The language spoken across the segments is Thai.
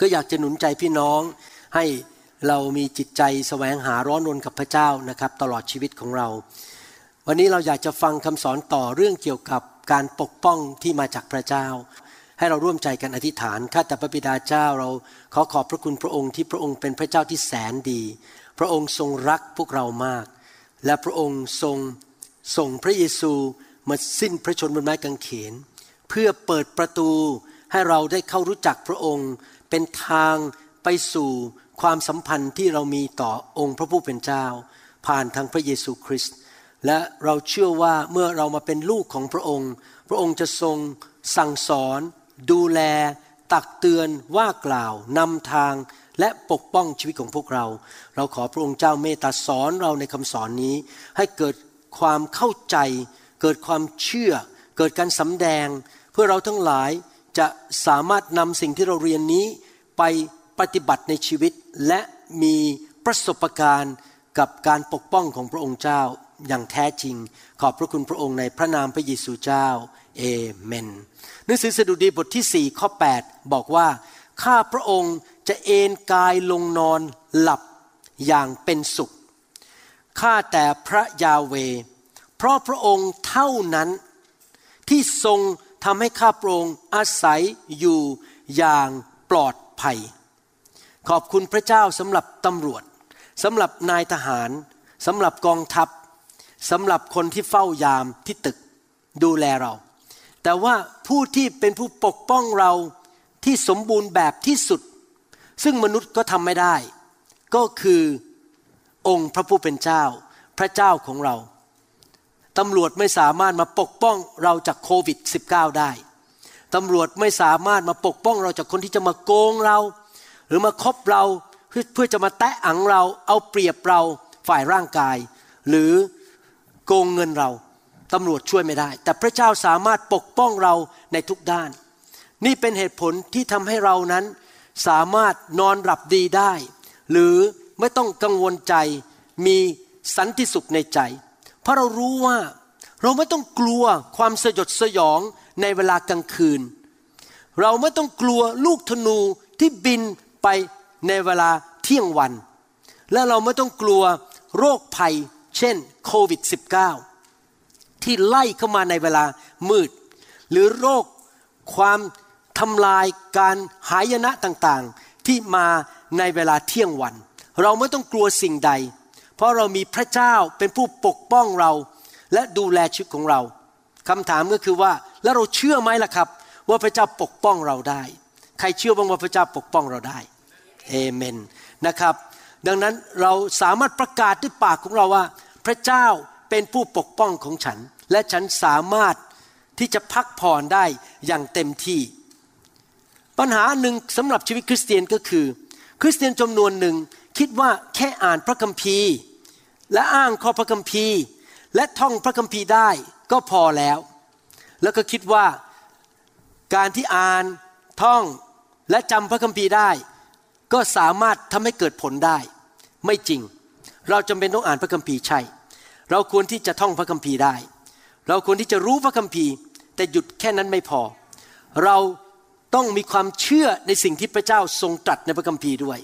ก็อยากจะหนุนใจพี่น้องให้เรามีจิตใจแสวงหาร้อนรนกับพระเจ้านะครับ ตลอดชีวิตของเรา วันนี้เราอยากจะฟังคำสอนต่อเรื่องเกี่ยวกับการปกป้องที่มาจากพระเจ้า ให้เราร่วมใจกันอธิษฐานข้าแต่พระบิดาเจ้าเราขอขอบพระคุณพระองค์ที่พระองค์เป็นพระเจ้าที่แสนดี พระองค์ทรงรักพวกเรามาก และพระองค์ทรงส่งพระเยซูมาสิ้นพระชนม์บนไม้กางเขน เพื่อเปิดประตูให้เราได้เข้ารู้จักพระองค์ เป็นทางไปสู่ความสัมพันธ์ที่เรามีต่อองค์พระผู้เป็นเจ้า ผ่านทางพระเยซูคริสต์และเราเชื่อว่าเมื่อเรามาเป็นลูกของพระองค์ พระองค์จะทรงสั่งสอน ดูแล ตักเตือนว่ากล่าวนำทางและปกป้องชีวิตของพวกเรา เราขอพระองค์เจ้าเมตตาสอนเราในคำสอนนี้ ให้เกิดความเข้าใจ เกิดความเชื่อ เกิดการสำแดง เพื่อเราทั้งหลาย จะสามารถนำสิ่งที่เราเรียนนี้ไปปฏิบัติในชีวิต และมีประสบการณ์กับการปกป้องของพระองค์เจ้าอย่างแท้จริง ขอบพระคุณพระองค์ในพระนามพระเยซูเจ้าเอเมนหนังสือสดุดีบทที่ 4 ข้อ 8 บอกว่า ข้าพระองค์จะเอนกายลงนอนหลับอย่างเป็นสุข ข้าแต่พระยาเว เพราะพระองค์เท่านั้นที่ทรง ทำให้ข้าพระองค์อาศัยอยู่อย่างปลอดภัย ขอบคุณพระเจ้าสำหรับตำรวจสำหรับนายทหารสำหรับกองทัพสำหรับคนที่เฝ้ายามที่ตึกดูแลเรา แต่ว่าผู้ที่เป็นผู้ปกป้องเราที่สมบูรณ์แบบที่สุด ซึ่งมนุษย์ก็ทำไม่ได้ ก็คือองค์พระผู้เป็นเจ้า พระเจ้าของเรา ตำรวจไม่สามารถมาปกป้องเราจากโควิด -19 ได้ ตำรวจไม่สามารถมาปกป้องเราจากคนที่จะมาโกงเรา หรือมาคบเราเพื่อจะมาแตะอังเราเอาเปรียบเราฝ่ายร่างกาย หรือโกงเงินเรา ตำรวจช่วยไม่ได้ แต่พระเจ้าสามารถปกป้องเราในทุกด้าน นี่เป็นเหตุผลที่ทำให้เรานั้นสามารถนอนหลับดีได้ หรือไม่ต้องกังวลใจมีสันติสุขในใจ เพราะเรารู้ว่าเราไม่ต้องกลัวความสยดสยองในเวลากลางคืน เราไม่ต้องกลัวลูกธนูที่บินไปในเวลาเที่ยงวัน และเราไม่ต้องกลัวโรคภัย เช่นโควิด -19 ที่ไล่เข้ามาในเวลามืด หรือโรคความทำลายการหายนะต่างๆ ที่มาในเวลาเที่ยงวัน เราไม่ต้องกลัวสิ่งใด เพราะเรามีพระเจ้าเป็นผู้ปกป้องเรา และดูแลชีวิตของเราคำถามก็คือว่าแล้วเราเชื่อไหมล่ะครับ ว่าพระเจ้าปกป้องเราได้ ใครเชื่อบ้างว่าพระเจ้าปกป้องเราได้เอเมนนะครับ ดังนั้นเราสามารถประกาศด้วยปากของเราว่า พระเจ้าเป็นผู้ปกป้องของฉัน และฉันสามารถที่จะพักผ่อนได้อย่างเต็มที่ ปัญหาหนึ่งสำหรับชีวิตคริสเตียนก็คือ คริสเตียนจำนวนหนึ่งคิดว่าแค่อ่านพระคัมภีร์ และอ้างข้อพระคัมภีร์ และท่องพระคัมภีร์ได้ก็พอแล้ว แล้วก็คิดว่าการที่อ่านท่องและจำพระคัมภีร์ได้ ก็สามารถทำให้เกิดผลได้ ไม่จริง เราจำเป็นต้องอ่านพระคัมภีร์ใช่ เราควรที่จะท่องพระคัมภีร์ได้ เราควรที่จะรู้พระคัมภีร์ แต่หยุดแค่นั้นไม่พอ เราต้องมีความเชื่อในสิ่งที่พระเจ้าทรงตรัสในพระคัมภีร์ด้วย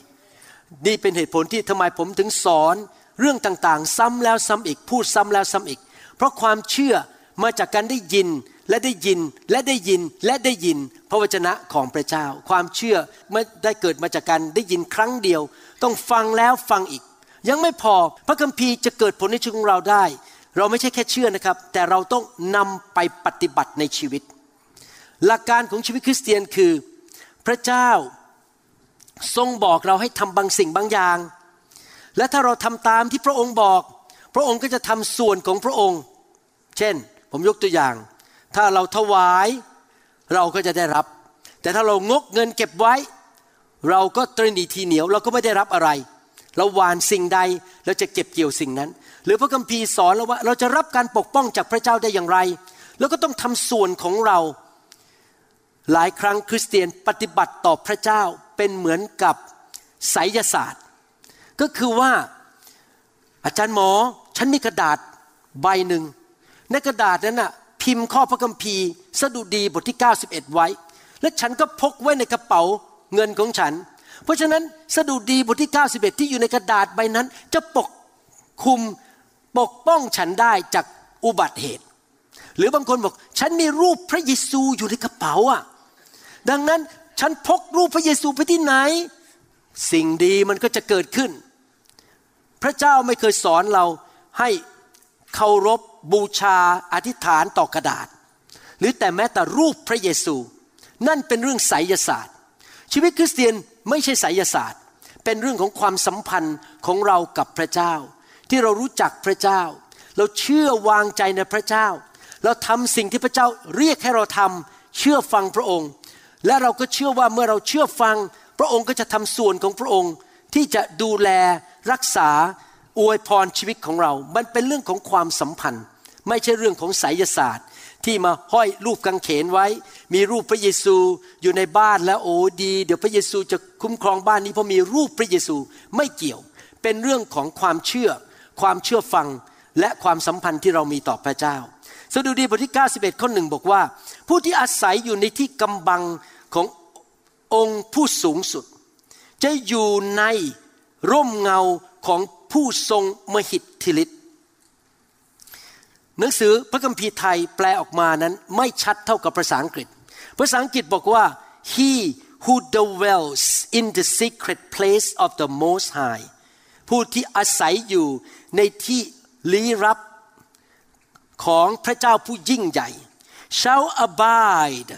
นี่เป็นเหตุผลที่ทำไมผมถึงสอน เรื่องต่างๆ ซ้ำแล้วซ้ำอีกพูดซ้ำแล้วซ้ำอีก เพราะความเชื่อมาจากการได้ยินและได้ยินและได้ยินและได้ยินพระวจนะของพระเจ้า ความเชื่อไม่ได้เกิดมาจากการได้ยินครั้งเดียว ต้องฟังแล้วฟังอีก ยังไม่พอพระคัมภีร์จะเกิดผลในชีวิตของเราได้ เราไม่ใช่แค่เชื่อนะครับ แต่เราต้องนำไปปฏิบัติในชีวิต หลักการของชีวิตคริสเตียนคือ พระเจ้าทรงบอกเราให้ทำบางสิ่งบางอย่าง และถ้าเราทำตามที่พระองค์บอก พระองค์ก็จะทำส่วนของพระองค์ เช่น ผมยกตัวอย่าง ถ้าเราถวายเราก็จะได้รับ แต่ถ้าเรางกเงินเก็บไว้ เราก็ตรนีทีเหนียว เราก็ไม่ได้รับอะไร เราหวานสิ่งใดเราจะเก็บเกี่ยวสิ่งนั้น หรือพระคัมภีร์สอนเราว่า เราจะรับการปกป้องจากพระเจ้าได้อย่างไร แล้วก็ต้องทำส่วนของเรา หลายครั้งคริสเตียนปฏิบัติต่อพระเจ้าเป็นเหมือนกับไสยศาสตร์ ก็คือว่าอาจารย์หมอฉันมีกระดาษใบหนึ่งในกระดาษนั้นน่ะพิมพ์ข้อพระคัมภีร์ สดุดีบทที่ 91 ไว้ และฉันก็พกไว้ในกระเป๋าเงินของฉัน เพราะฉะนั้นสดุดีบทที่ 91 ที่อยู่ในกระดาษใบนั้น จะปกคุมปกป้องฉันได้จากอุบัติเหตุ หรือบางคนบอกฉันมีรูปพระเยซูอยู่ในกระเป๋าอะดังนั้นฉันพกรูปพระเยซูไปที่ไหน สิ่งดีมันก็จะเกิดขึ้น พระเจ้าไม่เคยสอนเราให้เคารพบูชาอธิษฐานต่อกระดาษ หรือแต่แม้แต่รูปพระเยซู นั่นเป็นเรื่องไสยศาสตร์ ชีวิตคริสเตียนไม่ใช่ไสยศาสตร์ เป็นเรื่องของความสัมพันธ์ของเรากับพระเจ้า ที่เรารู้จักพระเจ้า เราเชื่อวางใจในพระเจ้า เราทำสิ่งที่พระเจ้าเรียกให้เราทำเชื่อฟังพระองค์ และเราก็เชื่อว่าเมื่อเราเชื่อฟัง พระองค์ก็จะทำส่วนของพระองค์ที่จะดูแล รักษาอวยพรชีวิตของเรา มันเป็นเรื่องของความสัมพันธ์ ไม่ใช่เรื่องของไสยศาสตร์ ที่มาห้อยรูปกางเขนไว้ มีรูปพระเยซูอยู่ในบ้านแล้วโอ้ดี เดี๋ยวพระเยซูจะคุ้มครองบ้านนี้เพราะมีรูปพระเยซูไม่เกี่ยว เป็นเรื่องของความเชื่อ ความเชื่อฟังและความสัมพันธ์ที่เรามีต่อพระเจ้าสดุดีบทที่ 91 ข้อหนึ่งบอกว่า ผู้ที่อาศัยอยู่ในที่กำบังขององค์ผู้สูงสุด จะอยู่ใน ร่มเงาของผู้ทรงมหิทธิฤทธิ์หนังสือพระคัมภีร์ไทยแปลออกมานั้นไม่ชัดเท่ากับภาษาอังกฤษ ภาษาอังกฤษบอกว่า he who dwells in the secret place of the most high ผู้ที่อาศัยอยู่ในที่ลี้ลับของพระเจ้าผู้ยิ่งใหญ่ shall abide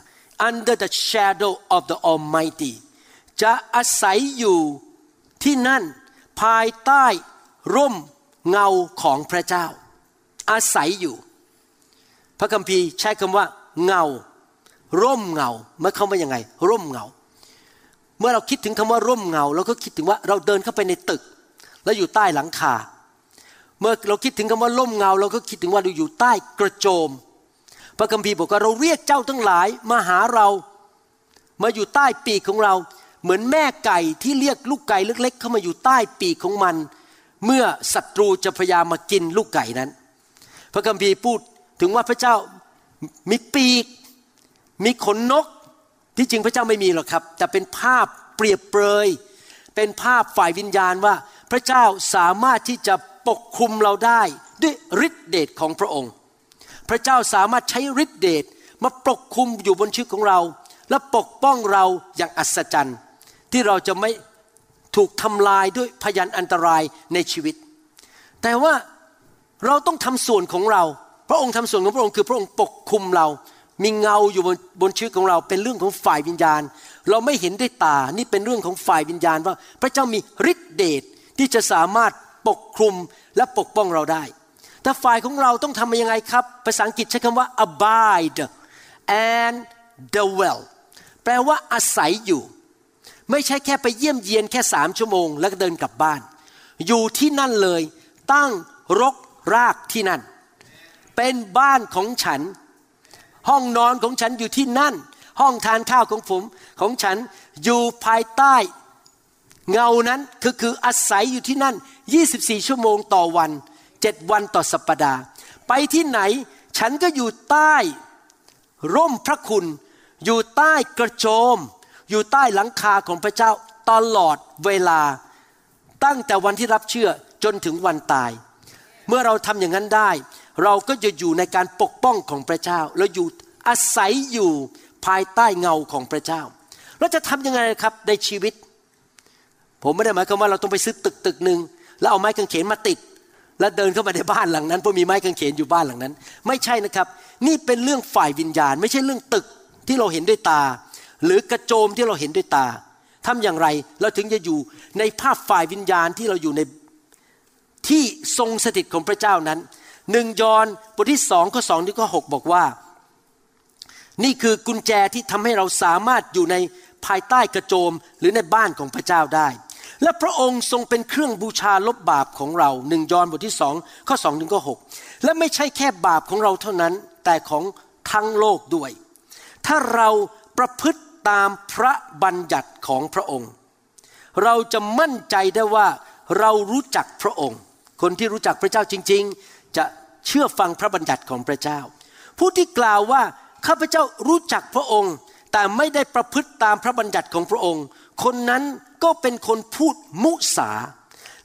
under the shadow of the Almighty จะอาศัยอยู่ ที่นั่นภายใต้ร่มเงาของพระเจ้า อาศัยอยู่ พระคัมภีร์ใช้คำว่า เงา ร่มเงาเมื่อคำว่ายังไง ร่มเงา เมื่อเราคิดถึงคำว่าร่มเงาเราก็คิดถึงว่าเราเดินเข้าไปในตึก แล้วอยู่ใต้หลังคา เมื่อเราคิดถึงคำว่าร่มเงา เราก็คิดถึงว่าเราอยู่ใต้กระโจม พระคัมภีร์บอกว่าเราเรียกเจ้าทั้งหลายมาหาเรามาอยู่ใต้ปีกของเรา เหมือนแม่ไก่ที่เรียกลูกไก่เล็กๆ เข้ามาอยู่ใต้ปีกของมัน เมื่อศัตรูจะพยายามมากินลูกไก่นั้น พระคัมภีร์พูดถึงว่าพระเจ้ามีปีก มีขนนกที่จริงพระเจ้าไม่มีหรอกครับ แต่เป็นภาพเปรียบเปรย เป็นภาพฝ่ายวิญญาณว่า พระเจ้าสามารถที่จะปกคุมเราได้ด้วยฤทธิเดชของพระองค์ พระเจ้าสามารถใช้ฤทธิเดชมาปกคุมอยู่บนชีวิตของเรา และปกป้องเราอย่างอัศจรรย์ ที่เราจะไม่ถูกทำลายด้วยพยันอันตรายในชีวิต แต่ว่าเราต้องทำส่วนของเรา พระองค์ทำส่วนของพระองค์คือพระองค์ปกคุมเรา มีเงาอยู่บนบนชีวิตของเรา เป็นเรื่องของฝ่ายวิญญาณ เราไม่เห็นด้วยตา นี่เป็นเรื่องของฝ่ายวิญญาณว่า พระเจ้ามีฤทธิเดชที่จะสามารถปกคลุมและปกป้องเราได้ แต่ฝ่ายของเราต้องทำยังไงครับ ภาษาอังกฤษใช้คำว่า abide and dwell แปลว่าอาศัยอยู่ ไม่ใช่แค่ไปเยี่ยมเยียนแค่สามชั่วโมง แล้วก็เดินกลับบ้าน อยู่ที่นั่นเลยตั้งรกรากที่นั่น เป็นบ้านของฉัน ห้องนอนของฉันอยู่ที่นั่น ห้องทานข้าวของผมของฉันอยู่ภายใต้เงานั้นคือคืออาศัยอยู่ที่นั่น 24 ชั่วโมงต่อวันเจ็ดวันต่อสัปปดาห์ ไปที่ไหนฉันก็อยู่ใต้ ร่มพระคุณ อยู่ใต้กระโจม อยู่ใต้หลังคาของพระเจ้าตลอดเวลา ตั้งแต่วันที่รับเชื่อจนถึงวันตาย เมื่อเราทำอย่างนั้นได้ เราก็จะอยู่ในการปกป้องของพระเจ้าเราอยู่อาศัยอยู่ภายใต้เงาของพระเจ้าเราจะทำยังไงครับในชีวิต ผมไม่ได้หมายความว่าเราต้องไปซื้อตึกตึกหนึ่งแล้วเอาไม้กางเขนมาติด แล้วเดินเข้ามาในบ้านหลังนั้นเพราะมีไม้กางเขนอยู่บ้านหลังนั้น ไม่ใช่นะครับ นี่เป็นเรื่องฝ่ายวิญญาณ ไม่ใช่เรื่องตึกที่เราเห็นด้วยตา หรือกระโจมที่เราเห็นด้วยตาทำอย่างไรเราถึงจะอยู่ในภาพฝ่ายวิญญาณที่เราอยู่ในที่ทรงสถิตของพระเจ้านั้นหนึ่งยอนบทที่สองข้อสองที่ข้อหบอกว่า นี่คือกุญแจที่ทำให้เราสามารถอยู่ในภายใต้กระโจมหรือในบ้านของพระเจ้าได้ และพระองค์ทรงเป็นเครื่องบูชาลบบาปของเราหนึ่งยอนบทที่สองข้อสองถึงข้อหและไม่ใช่แค่บาปของเราเท่านั้น แต่ของทั้งโลกด้วย ถ้าเราประพฤติ ตามพระบัญญัติของพระองค์ เราจะมั่นใจได้ว่าเรารู้จักพระองค์ คนที่รู้จักพระเจ้าจริง ๆ จะเชื่อฟังพระบัญญัติของพระเจ้า ผู้ที่กล่าวว่าข้าพเจ้ารู้จักพระองค์ แต่ไม่ได้ประพฤติตามพระบัญญัติของพระองค์ คนนั้นก็เป็นคนพูดมุสา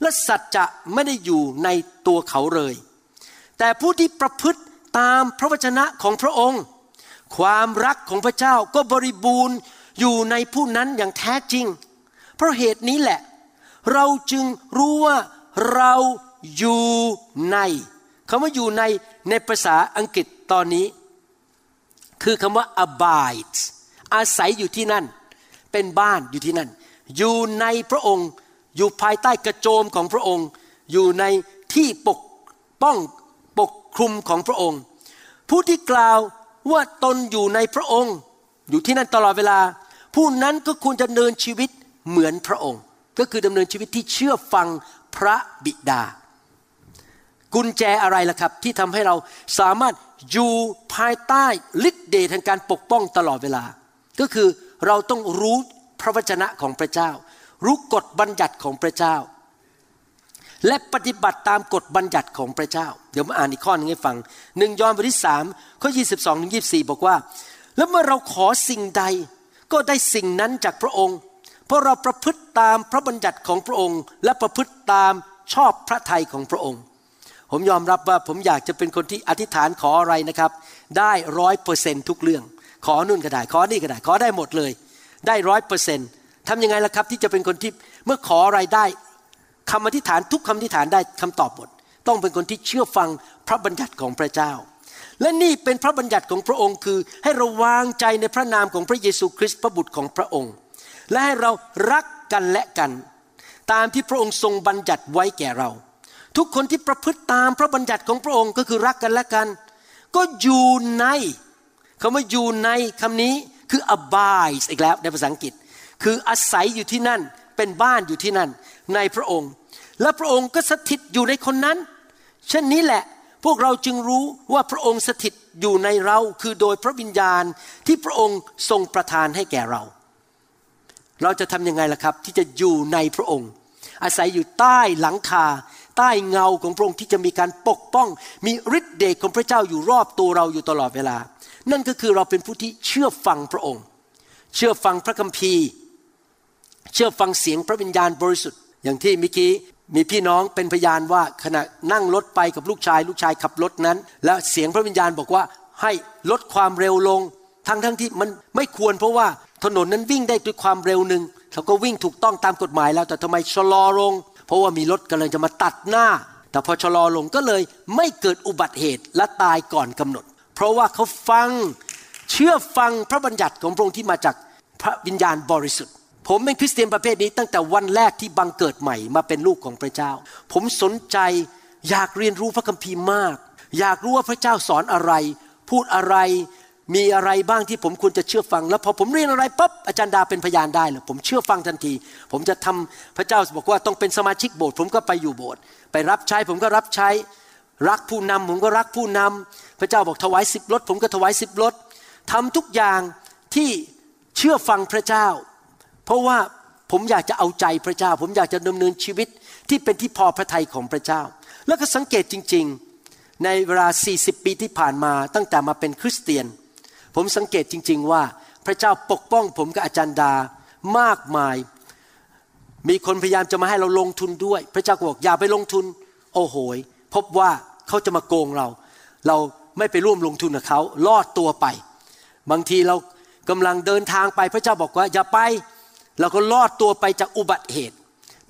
และสัจจะไม่ได้อยู่ในตัวเขาเลย แต่ผู้ที่ประพฤติตามพระวจนะของพระองค์ ความรักของพระเจ้าก็บริบูรณ์อยู่ในผู้นั้นอย่างแท้จริง เพราะเหตุนี้แหละ เราจึงรู้ว่าเราอยู่ในคำว่าอยู่ในในภาษาอังกฤษตอนนี้ คือคำว่า abide อาศัยอยู่ที่นั่น เป็นบ้านอยู่ที่นั่น อยู่ในพระองค์อยู่ภายใต้กระโจมของพระองค์ อยู่ในที่ปกป้องปกคลุมของพระองค์ ผู้ที่กล่าว ว่าตนอยู่ในพระองค์ อยู่ที่นั่นตลอดเวลา ผู้นั้นก็ควรจะดำเนินชีวิตเหมือนพระองค์ ก็คือดำเนินชีวิตที่เชื่อฟังพระบิดา กุญแจอะไรล่ะครับ ที่ทำให้เราสามารถอยู่ภายใต้ฤทธิ์เดชแห่งการปกป้องตลอดเวลา ก็คือเราต้องรู้พระวจนะของพระเจ้า รู้กฎบัญญัติของพระเจ้า และปฏิบัติตามกฎบัญญัติของพระเจ้า เดี๋ยวมาอ่านอีกข้อนึงให้ฟังหนึ่งยอห์นบทที่สามข้อยี่สิบสองถึงยี่สี่บอกว่า แล้วเมื่อเราขอสิ่งใด ก็ได้สิ่งนั้นจากพระองค์ เพราะเราประพฤติตามพระบัญญัติของพระองค์ และประพฤติตามชอบพระทัยของพระองค์ ผมยอมรับว่าผมอยากจะเป็นคนที่อธิษฐานขออะไรนะครับ ได้ร้อยเปอร์เซนทุกเรื่อง ขอนู่นก็ได้ขอนี่ก็ได้ขอได้หมดเลย ได้ร้อยเปอร์เซนต์ทำยังไงล่ะครับที่จะเป็นคนที่เมื่อขออะไรได้ คำอธิษฐานทุกคำอธิษฐานได้คำตอบหมดต้องเป็นคนที่เชื่อฟังพระบัญญัติของพระเจ้า และนี่เป็นพระบัญญัติของพระองค์คือ ให้เราวางใจในพระนามของพระเยซูคริสต์พระบุตรของพระองค์ และให้เรารักกันและกัน ตามที่พระองค์ทรงบัญญัติไว้แก่เรา ทุกคนที่ประพฤติตามพระบัญญัติของพระองค์ก็คือรักกันและกัน ก็อยู่ในคำว่าอยู่ในคำนี้คือ abide อีกแล้วในภาษาอังกฤษ คืออาศัยอยู่ที่นั่นเป็นบ้านอยู่ที่นั่น ในพระองค์ และพระองค์ก็สถิตอยู่ในคนนั้น เช่นนี้แหละพวกเราจึงรู้ว่าพระองค์สถิตอยู่ในเราคือโดยพระวิญญาณที่พระองค์ทรงประทานให้แก่เรา เราจะทำยังไงล่ะครับที่จะอยู่ในพระองค์ อาศัยอยู่ใต้หลังคา ใต้เงาของพระองค์ที่จะมีการปกป้อง มีฤทธิ์เดชของพระเจ้าอยู่รอบตัวเราอยู่ตลอดเวลา นั่นก็คือเราเป็นผู้ที่เชื่อฟังพระองค์ เชื่อฟังพระคัมภีร์ เชื่อฟังเสียงพระวิญญาณบริสุทธิ์ อย่างที่เมื่อกี้มีพี่น้องเป็นพยานว่าขณะนั่งรถไปกับลูกชาย ลูกชายขับรถนั้น แล้วเสียงพระวิญญาณบอกว่าให้ลดความเร็วลง ทั้งทั้งที่มันไม่ควรเพราะว่าถนนนั้นวิ่งได้ด้วยความเร็วหนึ่งเราก็วิ่งถูกต้องตามกฎหมายแล้วแต่ทำไมชะลอลง เพราะว่ามีรถกำลังจะมาตัดหน้า แต่พอชะลอลงก็เลยไม่เกิดอุบัติเหตุและตายก่อนกำหนด เพราะว่าเขาฟังเชื่อฟังพระบัญญัติของพระองค์ที่มาจากพระวิญญาณบริสุทธิ์ ผมเป็นคริสเตียนประเภทนี้ตั้งแต่วันแรกที่บังเกิดใหม่มาเป็นลูกของพระเจ้า ผมสนใจอยากเรียนรู้พระคัมภีร์มาก อยากรู้ว่าพระเจ้าสอนอะไร พูดอะไรมีอะไรบ้างที่ผมควรจะเชื่อฟัง แล้วพอผมเรียนอะไรปั๊บอาจารย์ดาเป็นพยานได้เลยผมเชื่อฟังทันที ผมจะทำพระเจ้าบอกว่าต้องเป็นสมาชิกโบสถ์ผมก็ไปอยู่โบสถ์ไปรับใช้ผมก็รับใช้ รักผู้นำผมก็รักผู้นำพระเจ้าบอกถวายสิบรถผมก็ถวายสิบรถทำทุกอย่างที่เชื่อฟังพระเจ้า เพราะว่าผมอยากจะเอาใจพระเจ้า ผมอยากจะดำเนินชีวิตที่เป็นที่พอพระทัยของพระเจ้า แล้วก็สังเกตจริง ๆ ในเวลา 40 ปีที่ผ่านมาตั้งแต่มาเป็นคริสเตียน ผมสังเกตจริง ๆ ว่าพระเจ้าปกป้องผมกับอาจารย์ดามากมาย มีคนพยายามจะมาให้เราลงทุนด้วย พระเจ้าบอกอย่าไปลงทุน โอ้โหย พบว่าเขาจะมาโกงเรา เราไม่ไปร่วมลงทุนกับเขาลอดตัวไป บางทีเรากำลังเดินทางไปพระเจ้าบอกว่าอย่าไป เราก็รอดตัวไปจากอุบัติเหตุ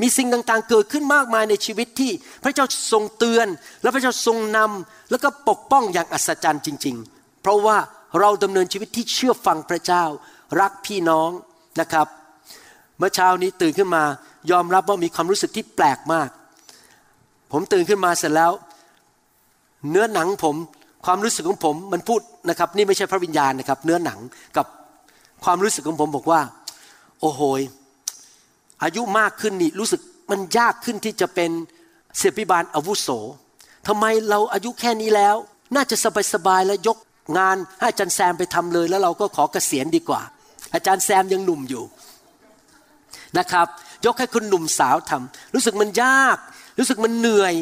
มีสิ่งต่างๆ เกิดขึ้นมากมายในชีวิตที่พระเจ้าทรงเตือน และพระเจ้าทรงนำแล้วก็ปกป้องอย่างอัศจรรย์จริง ๆ เพราะว่าเราดำเนินชีวิตที่เชื่อฟังพระเจ้า รักพี่น้องนะครับ เมื่อเช้านี้ตื่นขึ้นมายอมรับว่ามีความรู้สึกที่แปลกมาก ผมตื่นขึ้นมาเสร็จแล้ว เนื้อหนังผมความรู้สึกของผมมันพูดนะครับ นี่ไม่ใช่พระวิญญาณนะครับ เนื้อหนังกับความรู้สึกของผมบอกว่า โอ้โหอายุมากขึ้นนี่รู้สึกมันยากขึ้นที่จะเป็นเสียพิบาลอาวุโสทำไมเราอายุแค่นี้แล้ว น่าจะสบายๆแล้วยกงานให้อาจารย์แซมไปทำเลย แล้วเราก็ขอเกษียณดีกว่า อาจารย์แซมยังหนุ่มอยู่นะครับ ยกให้คุณหนุ่มสาวทำรู้สึกมันยาก รู้สึกมันเหนื่อย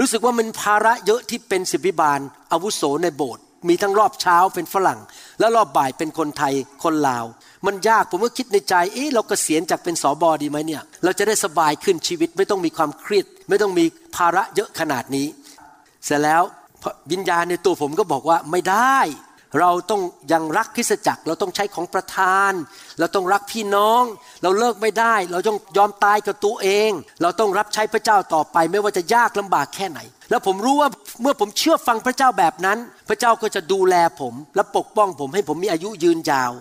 รู้สึกว่ามันภาระเยอะที่เป็นสิบิบาลอาวุโสในโบสถ์ มีทั้งรอบเช้าเป็นฝรั่ง แล้วรอบบ่ายเป็นคนไทยคนลาว มันยากผมก็คิดในใจ เอ๊ะเรากเกษียณจากเป็นสอบอดีไหมเนี่ย เราจะได้สบายขึ้นชีวิตไม่ต้องมีความเครียด ไม่ต้องมีภาระเยอะขนาดนี้ เสร็จแล้ววิญญาณในตัวผมก็บอกว่าไม่ได้ เราต้องยังรักคริสจักร เราต้องใช้ของประทาน เราต้องรักพี่น้อง เราเลิกไม่ได้ เราต้องยอมตายกับตัวเอง เราต้องรับใช้พระเจ้าต่อไป ไม่ว่าจะยากลำบากแค่ไหน แล้วผมรู้ว่าเมื่อผมเชื่อฟังพระเจ้าแบบนั้น พระเจ้าก็จะดูแลผม และปกป้องผมให้ผมมีอายุยืนยาว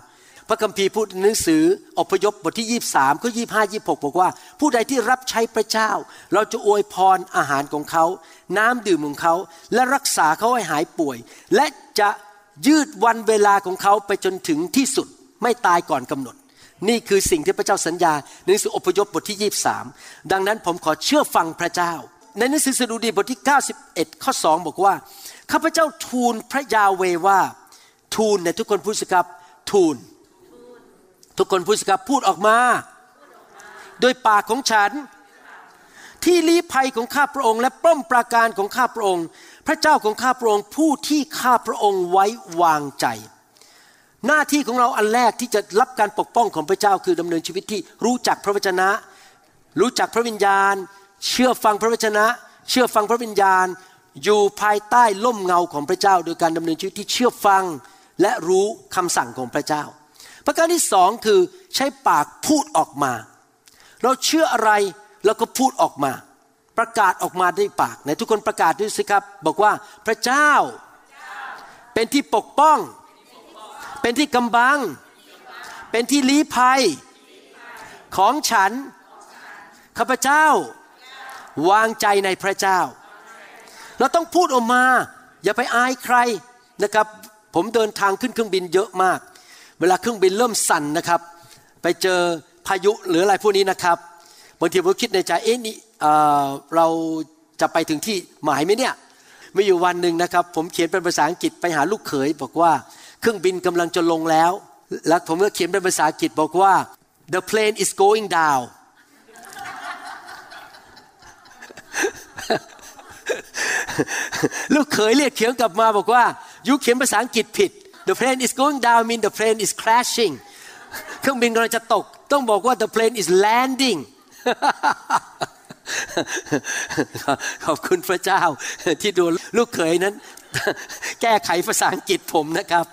พระคัมภีร์พูดในหนังสืออพยพบทที่ 23ข้อ25 26 บอกว่า ผู้ใดที่รับใช้พระเจ้า เราจะอวยพรอาหารของเขา น้ำดื่มของเขา และรักษาเขาให้หายป่วย และจะ ยืดวันเวลาของเขาไปจนถึงที่สุดไม่ตายก่อนกำหนด นี่คือสิ่งที่พระเจ้าสัญญาในหนังสืออพยพบทที่ 23 ดังนั้นผมขอเชื่อฟังพระเจ้า ในหนังสือสดุดีบทที่ 91 ข้อ 2 บอกว่าข้าพเจ้าทูลพระยาเวว่า ทูลในทุกคนพูดสิครับ ทูล ทุกคนพูดสิครับพูดออกมา โดยปากของฉัน ที่ลี้ภัยของข้าพระองค์ และป้อมปราการของข้าพระองค์ ระเจ้าของข้าพระองค์ผู้ที่ข้าพระองค์ไว้วางใจ หน้าที่ของเราอันแรกที่จะรับการปกป้องของพระเจ้าคือดำเนินชีวิตที่รู้จักพระวจนะ รู้จักพระวิญญาณ เชื่อฟังพระวจนะ เชื่อฟังพระวิญญาณ อยู่ภายใต้ล่มเงาของพระเจ้า โดยการดำเนินชีวิตที่เชื่อฟังและรู้คำสั่งของพระเจ้า ประการที่สองคือใช้ปากพูดออกมา เราเชื่ออะไรเราก็พูดออกมา ประกาศออกมาด้วยปากในทุกคนประกาศด้วยสิครับ บอกว่าพระเจ้า เป็นที่ปกป้อง เป็นที่กำบัง เป็นที่ลี้ภัย ของฉันข้าพเจ้า วางใจในพระเจ้า เราต้องพูดออกมา อย่าไปอายใครนะครับ ผมเดินทางขึ้นเครื่องบินเยอะมาก เวลาเครื่องบินเริ่มสั่นนะครับ ไปเจอพายุหรืออะไรพวกนี้นะครับบางทีผมคิดในใจเอ๊ะนี่ เราจะไปถึงที่หมายไหมเนี่ยมีอยู่วันหนึ่งนะครับ ผมเขียนเป็นภาษาอังกฤษไปหาลูกเขย บอกว่าเครื่องบินกำลังจะลงแล้ว แล้วผมก็เขียนเป็นภาษาอังกฤษบอกว่า the plane is going down ลูกเขยเรียกเขียนกลับมาบอกว่ายูเขียนภาษาอังกฤษผิด the plane is going down mean the plane is crashing เครื่องบินกำลังจะตก ต้องบอกว่า the plane is landing ขอบคุณพระเจ้าที่ดูลูกเขยนั้น แก้ไขภาษาอังกฤษผมนะครับ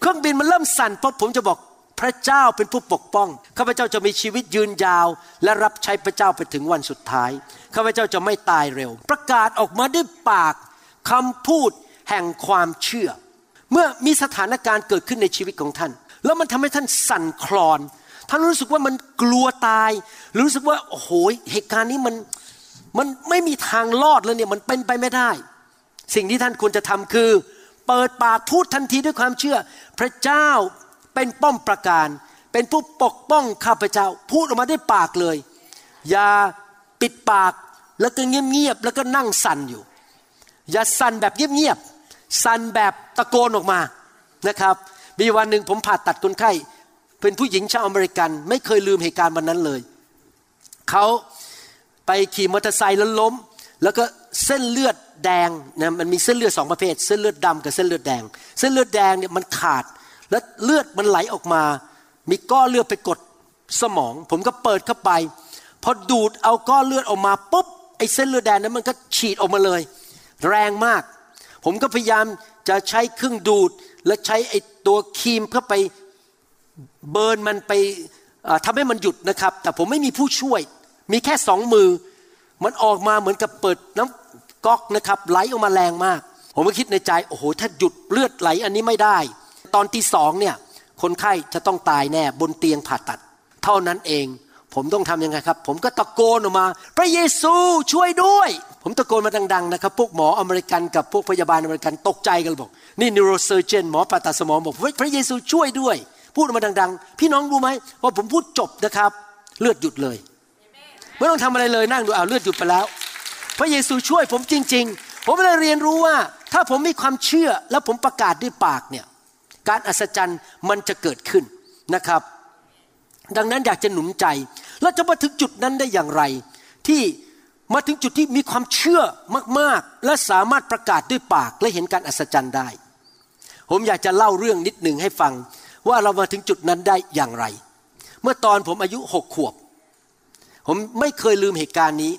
เครื่องบินมันเริ่มสั่นเพราะผมจะบอกพระเจ้าเป็นผู้ปกป้องข้าพเจ้าจะมีชีวิตยืนยาว และรับใช้พระเจ้าไปถึงวันสุดท้ายข้าพเจ้าจะไม่ตายเร็ว ประกาศออกมาด้วยปากคำพูดแห่งความเชื่อ เมื่อมีสถานการณ์เกิดขึ้นในชีวิตของท่าน แล้วมันทำให้ท่านสั่นคลอน ท่านรู้สึกว่ามันกลัวตาย รู้สึกว่าโอ้โหเหตุการณ์นี้มันมันไม่มีทางรอดเลยเนี่ยมันเป็นไปไม่ได้ สิ่งที่ท่านควรจะทำคือ เปิดปากพูดทันทีด้วยความเชื่อ พระเจ้าเป็นป้อมประการ เป็นผู้ปกป้องข้าพเจ้า พูดออกมาด้วยปากเลย อย่าปิดปากแล้วก็เงียบๆแล้วก็นั่งสั่นอยู่ อย่าสั่นแบบเงียบๆสั่นแบบตะโกนออกมานะครับ มีวันหนึ่งผมผ่าตัดคนไข้ เป็นผู้หญิงชาวอเมริกัน ไม่เคยลืมเหตุการณ์วันนั้นเลย เขาไปขี่มอเตอร์ไซค์แล้วล้ม แล้วก็เส้นเลือดแดงนะมันมีเส้นเลือดสองประเภท เส้นเลือดดำกับเส้นเลือดแดง เส้นเลือดแดงเนี่ยมันขาด แล้วเลือดมันไหลออกมา มีก้อนเลือดไปกดสมอง ผมก็เปิดเข้าไปพอดูดเอาก้อนเลือดออกมาปุ๊บไอ้เส้นเลือดแดงนั้นมันก็ฉีดออกมาเลย แรงมาก ผมก็พยายามจะใช้เครื่องดูด และใช้ไอ้ตัวครีมเข้าไป เบิร์นมันไปทำให้มันหยุดนะครับ แต่ผมไม่มีผู้ช่วย มีแค่สองมือ มันออกมาเหมือนกับเปิดน้ำก๊อกนะครับ ไหลออกมาแรงมาก ผมก็คิดในใจโอ้โหถ้าหยุดเลือดไหลอันนี้ไม่ได้ ตอนที่สองเนี่ยคนไข้จะต้องตายแน่บนเตียงผ่าตัด เท่านั้นเอง ผมต้องทำยังไงครับ ผมก็ตะโกนออกมา พระเยซูช่วยด้วย ผมตะโกนมาดังๆนะครับ พวกหมออเมริกันกับพวกพยาบาลอเมริกันตกใจกันบอก นี่ neurosurgeon หมอผ่าตัดสมองบอกพระเยซูช่วยด้วย พูดมาดังๆ พี่น้องรู้ไหมว่าผมพูดจบนะครับ เลือดหยุดเลย ไม่ต้องทำอะไรเลยนั่งดูเอาเลือดหยุดไปแล้ว พระเยซูช่วยผมจริง ๆ ผมเลยเรียนรู้ว่าถ้าผมมีความเชื่อแล้วผมประกาศด้วยปากเนี่ยการอัศจรรย์มันจะเกิดขึ้นนะครับ ดังนั้นอยากจะหนุนใจเราจะมาถึงจุดนั้นได้อย่างไร ที่มาถึงจุดที่มีความเชื่อมากๆ และสามารถประกาศด้วยปากและเห็นการอัศจรรย์ได้ ผมอยากจะเล่าเรื่องนิดหนึ่งให้ฟัง ว่าเรามาถึงจุดนั้นได้อย่างไร เมื่อตอนผมอายุหกขวบ ผมไม่เคยลืมเหตุการณ์นี้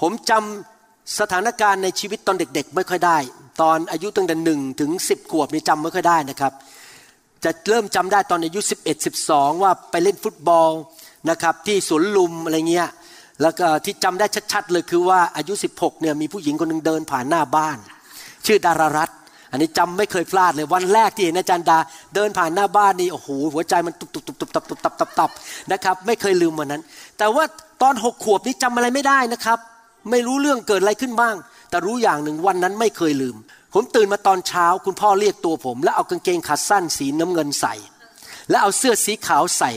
ผมจำสถานการณ์ในชีวิตตอนเด็ก ๆ ไม่ค่อยได้ ตอนอายุตั้งแต่หนึ่งถึงสิบขวบนี่จำไม่ค่อยได้นะครับ จะเริ่มจำได้ตอนอายุ11 12 ว่าไปเล่นฟุตบอลนะครับที่สวนลุมอะไรเงี้ยแล้วก็ที่จำได้ชัดๆเลยคือว่าอายุ 16เนี่ยมีผู้หญิงคนหนึ่งเดินผ่านหน้าบ้าน ชื่อดารารัต อันนี้จำไม่เคยพลาดเลยวันแรกที่เห็นอาจารย์ดา เดินผ่านหน้าบ้านนี่โอ้โหหัวใจมันตุบตุบตุบตุบตุบตุบตุบตุบตุบนะครับไม่เคยลืมวันนั้น แต่ว่าตอนหกขวบนี้จำอะไรไม่ได้นะครับ ไม่รู้เรื่องเกิดอะไรขึ้นบ้าง แต่รู้อย่างหนึ่งวันนั้นไม่เคยลืม ผมตื่นมาตอนเช้าคุณพ่อเรียกตัวผม แล้วเอากางเกงขาสั้นสีน้ำเงินใส่ แล้วเอาเสื้อสีขาวใส่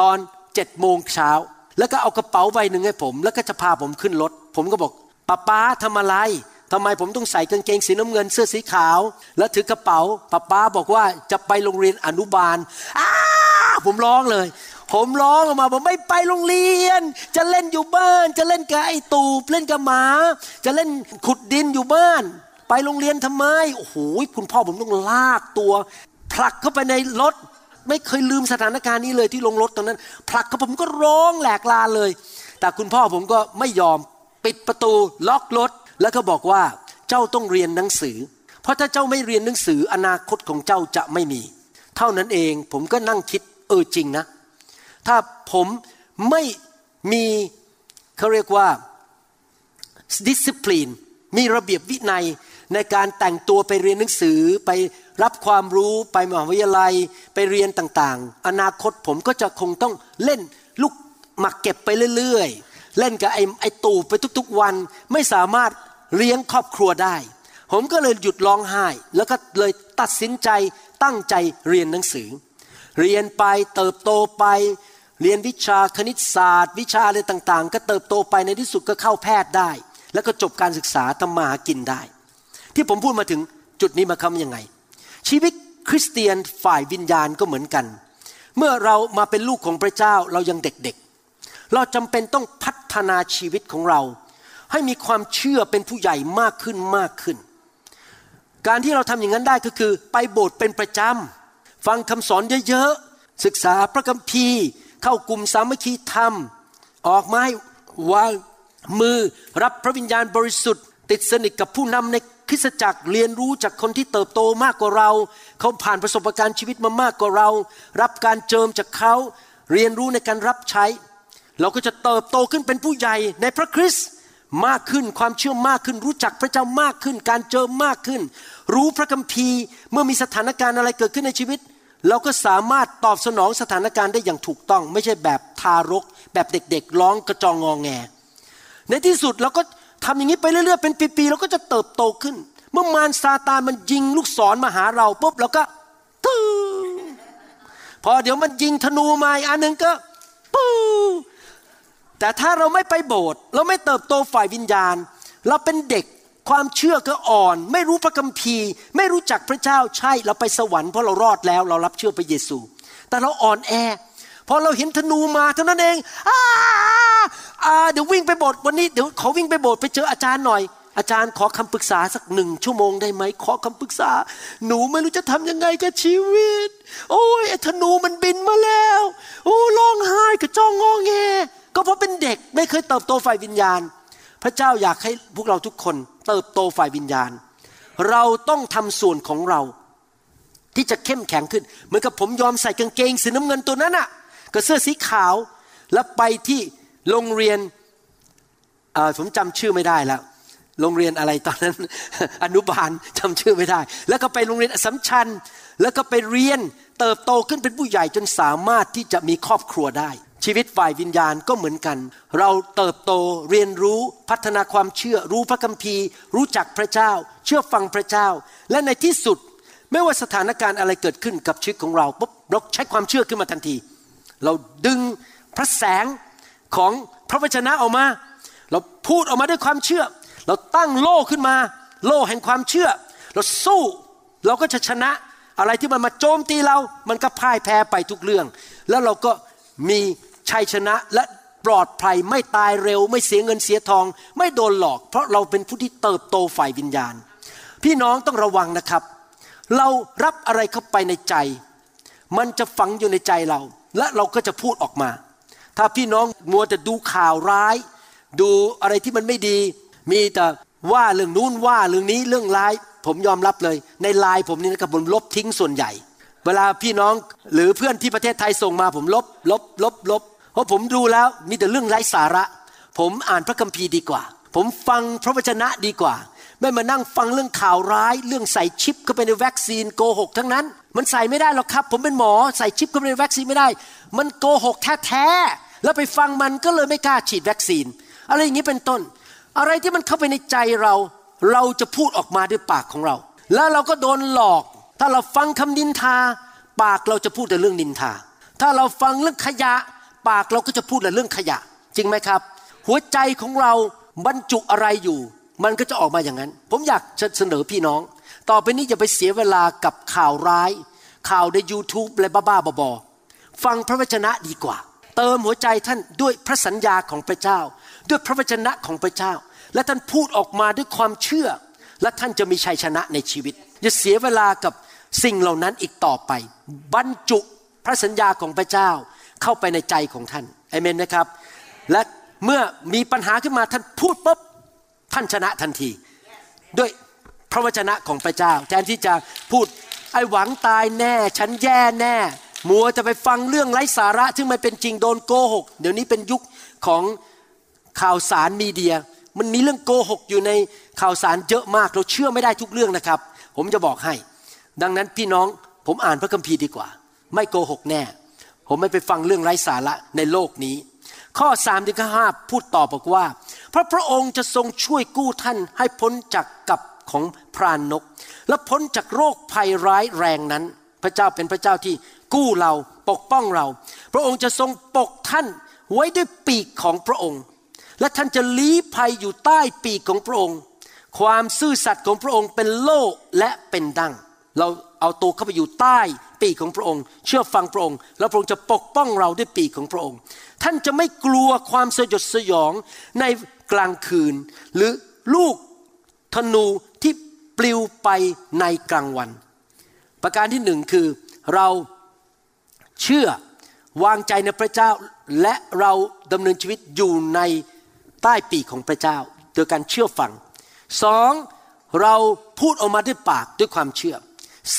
ตอนเจ็ดโมงเช้าแล้วก็เอากระเป๋าใบหนึ่งให้ผม แล้วก็จะพาผมขึ้นรถ ผมก็บอกป้าป้าทำอะไร ทำไมผมต้องใส่กางเกงสีน้ำเงินเสื้อสีขาว แล้วถือกระเป๋าป้าป้าบอกว่าจะไปโรงเรียนอนุบาลอ้าผมร้องเลย ผมร้องออกมาผมไม่ไปโรงเรียน จะเล่นอยู่บ้าน จะเล่นกับไอ้ตูบเล่นกับหมา จะเล่นขุดดินอยู่บ้าน ไปโรงเรียนทำไมโอ้โหคุณพ่อผมต้องลากตัวผลักเข้าไปในรถ ไม่เคยลืมสถานการณ์นี้เลยที่ลงรถตอนนั้นผลักกับผมก็ร้องแหลกลาเลย แต่คุณพ่อผมก็ไม่ยอมปิดประตูล็อกรถ แล้วก็บอกว่าเจ้าต้องเรียนหนังสือ เพราะถ้าเจ้าไม่เรียนหนังสืออนาคตของเจ้าจะไม่มี เท่านั้นเองผมก็นั่งคิดเออจริงนะ ถ้าผมไม่มีเขาเรียกว่า discipline มีระเบียบวินัยในการแต่งตัวไปเรียนหนังสือไปรับความรู้ไปมหาวิทยาลัยไปเรียนต่างๆ อนาคตผมก็จะคงต้องเล่นลูกหมักเก็บไปเรื่อยๆ เล่นกับไอ้ไอ้ตูไปทุกๆวัน ไม่สามารถ เลี้ยงครอบครัวได้ ผมก็เลยหยุดร้องไห้ แล้วก็เลยตัดสินใจตั้งใจเรียนหนังสือ เรียนไปเติบโตไป เรียนวิชาคณิตศาสตร์ วิชาอะไรต่างๆ ก็เติบโตไปในที่สุดก็เข้าแพทย์ได้ แล้วก็จบการศึกษาทำมาหากินได้ ที่ผมพูดมาถึงจุดนี้มาคำยังไง ชีวิตคริสเตียนฝ่ายวิญญาณก็เหมือนกัน เมื่อเรามาเป็นลูกของพระเจ้าเรายังเด็กๆ เราจำเป็นต้องพัฒนาชีวิตของเรา ให้มีความเชื่อเป็นผู้ใหญ่มากขึ้นมากขึ้น การที่เราทำอย่างนั้นได้ก็คือ ไปโบสถ์เป็นประจำฟังคำสอนเยอะๆศึกษาพระคัมภีร์ เข้ากลุ่มสามัคคีธรรม ออกไม้วางมือรับพระวิญญาณบริสุทธิ์ ติดสนิทกับผู้นำในคริสตจักรเรียนรู้จากคนที่เติบโตมากกว่าเรา เขาผ่านประสบการณ์ชีวิตมามากกว่าเรา รับการเจิมจากเขาเรียนรู้ในการรับใช้ เราก็จะเติบโตขึ้นเป็นผู้ใหญ่ในพระคริสต์ มากขึ้นความเชื่อมากขึ้น รู้จักพระเจ้ามากขึ้น การเจิมากขึ้น รู้พระคัมภีร์เมื่อมีสถานการณ์อะไรเกิดขึ้นในชีวิต เราก็สามารถตอบสนองสถานการณ์ได้อย่างถูกต้อง ไม่ใช่แบบทารก แบบเด็กๆ ร้องกระจองงองแง ในที่สุดเราก็ทำอย่างนี้ไปเรื่อยๆเป็นปีๆเราก็จะเติบโตขึ้น เมื่อมารซาตานมันยิงลูกศรมาหาเราปุ๊บเราก็ตื้อพอเดี๋ยวมันยิงธนูมาอีกอันหนึ่งก็ปู้ แต่ถ้าเราไม่ไปโบสถ์เราไม่เติบโตฝ่ายวิญญาณ เราเป็นเด็กความเชื่อก็อ่อน ไม่รู้พระคัมภีร์ ไม่รู้จักพระเจ้าใช่เราไปสวรรค์เพราะเรารอดแล้ว เรารับเชื่อพระเยซู แต่เราอ่อนแอพอเราเห็นธนูมาเท่านั้นเองอ้าอ่าเดี๋ยววิ่งไปโบสถ์วันนี้เดี๋ยวขอวิ่งไปโบสถ์ไปเจออาจารย์หน่อย อาจารย์ขอคำปรึกษาสักหนึ่งชั่วโมงได้ไหมขอคำปรึกษา หนูไม่รู้จะทำยังไงกับชีวิต โอ้ยธนูมันบินมาแล้ว โอ้ร้องไห้กระจ้องงอแง ก็เพราะเป็นเด็กไม่เคยเติบโตฝ่ายวิญญาณ พระเจ้าอยากให้พวกเราทุกคนเติบโตฝ่ายวิญญาณ เราต้องทำส่วนของเรา ที่จะเข้มแข็งขึ้น เหมือนกับผมยอมใส่กางเกงสีน้ำเงินตัวนั้นอะกับเสื้อสีขาว แล้วไปที่โรงเรียนผมจำชื่อไม่ได้แล้วโรงเรียนอะไรตอนนั้น อนุบาลจำชื่อไม่ได้ แล้วก็ไปโรงเรียนสัมชัญ แล้วก็ไปเรียนเติบโตขึ้นเป็นผู้ใหญ่จนสามารถที่จะมีครอบครัวได้ ชีวิตฝ่ายวิญญาณก็เหมือนกัน เราเติบโตเรียนรู้พัฒนาความเชื่อ รู้พระคัมภีร์ รู้จักพระเจ้า เชื่อฟังพระเจ้า และในที่สุด ไม่ว่าสถานการณ์อะไรเกิดขึ้นกับชีวิตของเราปุ๊บเราใช้ความเชื่อขึ้นมาทันที เราดึงพระแสงของพระวจนะออกมา เราพูดออกมาด้วยความเชื่อ เราตั้งโล่ขึ้นมา โล่แห่งความเชื่อ เราสู้เราก็จะชนะอะไรที่มันมาโจมตีเรา มันก็พ่ายแพ้ไปทุกเรื่อง แล้วเราก็มี ชัยชนะและปลอดภัยไม่ตายเร็ว ไม่เสียเงินเสียทอง ไม่โดนหลอก เพราะเราเป็นผู้ที่เติบโตฝ่ายวิญญาณ พี่น้องต้องระวังนะครับ เรารับอะไรเข้าไปในใจ มันจะฝังอยู่ในใจเรา และเราก็จะพูดออกมา ถ้าพี่น้องมัวแต่ดูข่าวร้าย ดูอะไรที่มันไม่ดี มีแต่ว่าเรื่องนู้นว่าเรื่องนี้เรื่องร้าย ผมยอมรับเลย ในไลน์ผมนี่นะครับผมลบทิ้งส่วนใหญ่ เวลาพี่น้องหรือเพื่อนที่ประเทศไทยส่งมาผมลบลบลบลบ เพราะผมดูแล้วมีแต่เรื่องไร้สาระ ผมอ่านพระคัมภีร์ดีกว่า ผมฟังพระวจนะดีกว่า ไม่มานั่งฟังเรื่องข่าวร้าย เรื่องใส่ชิปเข้าไปในวัคซีนโกหกทั้งนั้น มันใส่ไม่ได้หรอกครับ ผมเป็นหมอใส่ชิปเข้าไปในวัคซีนไม่ได้ มันโกหกแท้ๆแล้วไปฟังมันก็เลยไม่กล้าฉีดวัคซีน อะไรอย่างนี้เป็นต้น อะไรที่มันเข้าไปในใจเรา เราจะพูดออกมาด้วยปากของเรา แล้วเราก็โดนหลอก ถ้าเราฟังคำนินทา ปากเราจะพูดแต่เรื่องนินทา ถ้าเราฟังเรื่องขยะ ปากเราก็จะพูดแต่เรื่องขยะ จริงไหมครับ หัวใจของเราบรรจุอะไรอยู่ มันก็จะออกมาอย่างนั้น ผมอยากเสนอพี่น้อง ต่อไปนี้อย่าไปเสียเวลากับข่าวร้าย ข่าวใน YouTube อะบ้าๆบอๆฟังพระวจนะดีกว่า เติมหัวใจท่านด้วยพระสัญญาของพระเจ้า ด้วยพระวจนะของพระเจ้า และท่านพูดออกมาด้วยความเชื่อ และท่านจะมีชัยชนะในชีวิตอย่าเสียเวลากับสิ่งเหล่านั้นอีกต่อไป บรรจุพระสัญญาของพระเจ้า เข้าไปในใจของท่านเอเมนนะครับ และเมื่อมีปัญหาขึ้นมาท่านพูดปุ๊บท่านชนะทันที ด้วยพระวจนะของพระเจ้า แทนที่จะพูดไอ้หวังตายแน่ ฉันแย่แน่มัวจะไปฟังเรื่องไร้สาระที่ไม่เป็นจริงโดนโกหก เดี๋ยวนี้เป็นยุคของข่าวสารมีเดีย มันมีเรื่องโกหกอยู่ในข่าวสารเยอะมากเราเชื่อไม่ได้ทุกเรื่องนะครับ ผมจะบอกให้ ดังนั้นพี่น้องผมอ่านพระคัมภีร์ดีกว่า ไม่โกหกแน่ ผมไม่ไปฟังเรื่องไร้สาระในโลกนี้ ข้อ3ามถึงข้อห้าพูดต่อบอกว่า พระพระองค์จะทรงช่วยกู้ท่านให้พ้นจากกับของพรานนก และพ้นจากโรคภัยร้ายแรงนั้น พระเจ้าเป็นพระเจ้าที่กู้เราปกป้องเรา พระองค์จะทรงปกท่านไว้ด้วยปีกของพระองค์ และท่านจะลี้ภัยอยู่ใต้ปีกของพระองค์ ความซื่อสัตย์ของพระองค์เป็นโล่และเป็นดัง เราเอาตัวเข้าไปอยู่ใต้ ปีกของพระองค์ เชื่อฟังพระองค์ แล้วพระองค์จะปกป้องเราด้วยปีกของพระองค์ ท่านจะไม่กลัวความสยดสยองในกลางคืน หรือลูกธนูที่ปลิวไปในกลางวัน ประการที่หนึ่งคือเราเชื่อวางใจในพระเจ้าและเราดำเนินชีวิตอยู่ในใต้ปีกของพระเจ้าโดยการเชื่อฟังสองเราพูดออกมาด้วยปากด้วยความเชื่อ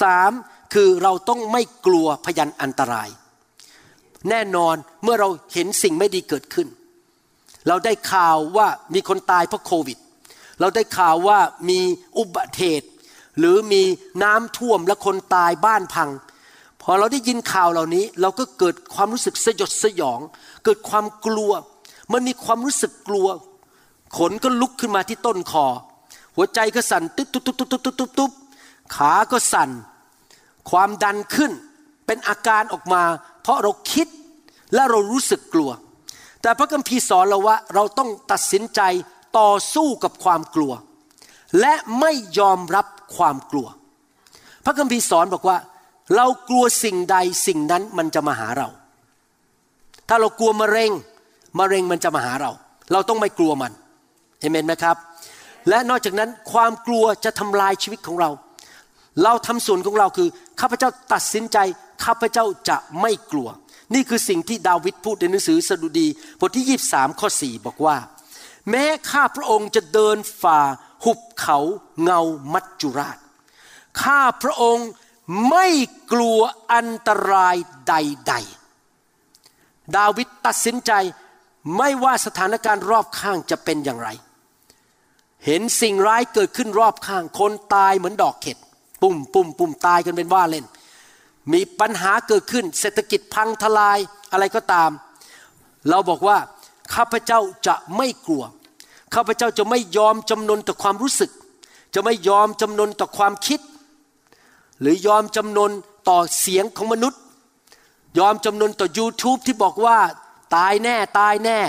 สาม คือเราต้องไม่กลัวพยันอันตราย แน่นอนเมื่อเราเห็นสิ่งไม่ดีเกิดขึ้น เราได้ข่าวว่ามีคนตายเพราะโควิด เราได้ข่าวว่ามีอุบัติเหตุหรือมีน้ำท่วมและคนตายบ้านพัง พอเราได้ยินข่าวเหล่านี้ เราก็เกิดความรู้สึกสยดสยอง เกิดความกลัว มันมีความรู้สึกกลัว ขนก็ลุกขึ้นมาที่ต้นคอ หัวใจก็สั่นตุ๊บตุ๊บตุ๊บตุ๊บตุ๊บตุ๊บขาก็สั่น ความดันขึ้นเป็นอาการออกมา เพราะเราคิดและเรารู้สึกกลัว แต่พระคัมภีร์สอนเราว่าเราต้องตัดสินใจต่อสู้กับความกลัว และไม่ยอมรับความกลัว พระคัมภีร์สอนบอกว่า เรากลัวสิ่งใดสิ่งนั้นมันจะมาหาเรา ถ้าเรากลัวมะเร็งมะเร็งมันจะมาหาเรา เราต้องไม่กลัวมันเห็นไหมครับ และนอกจากนั้นความกลัวจะทำลายชีวิตของเรา เราทำส่วนของเราคือ ข้าพเจ้าตัดสินใจ ข้าพเจ้าจะไม่กลัว นี่คือสิ่งที่ดาวิดพูดในหนังสือสดุดีบทที่ 23 ข้อ 4 บอกว่า แม้ข้าพระองค์จะเดินฝ่า หุบเขาเงามัจจุราช ข้าพระองค์ไม่กลัวอันตรายใด ๆ ดาวิดตัดสินใจไม่ว่าสถานการณ์รอบข้างจะเป็นอย่างไร เห็นสิ่งร้ายเกิดขึ้นรอบข้าง คนตายเหมือนดอกเข็ด ปุ่มปุ่มปุ่มตายกันเป็นว่าเล่น มีปัญหาเกิดขึ้น เศรษฐกิจพังทลายอะไรก็ตาม เราบอกว่าข้าพเจ้าจะไม่กลัวข้าพเจ้าจะไม่ยอมจำนนต่อความรู้สึก จะไม่ยอมจำนนต่อความคิด หรือยอมจำนนต่อเสียงของมนุษย์ ยอมจำนนต่อ YouTube ที่บอกว่าตายแน่ตายแน่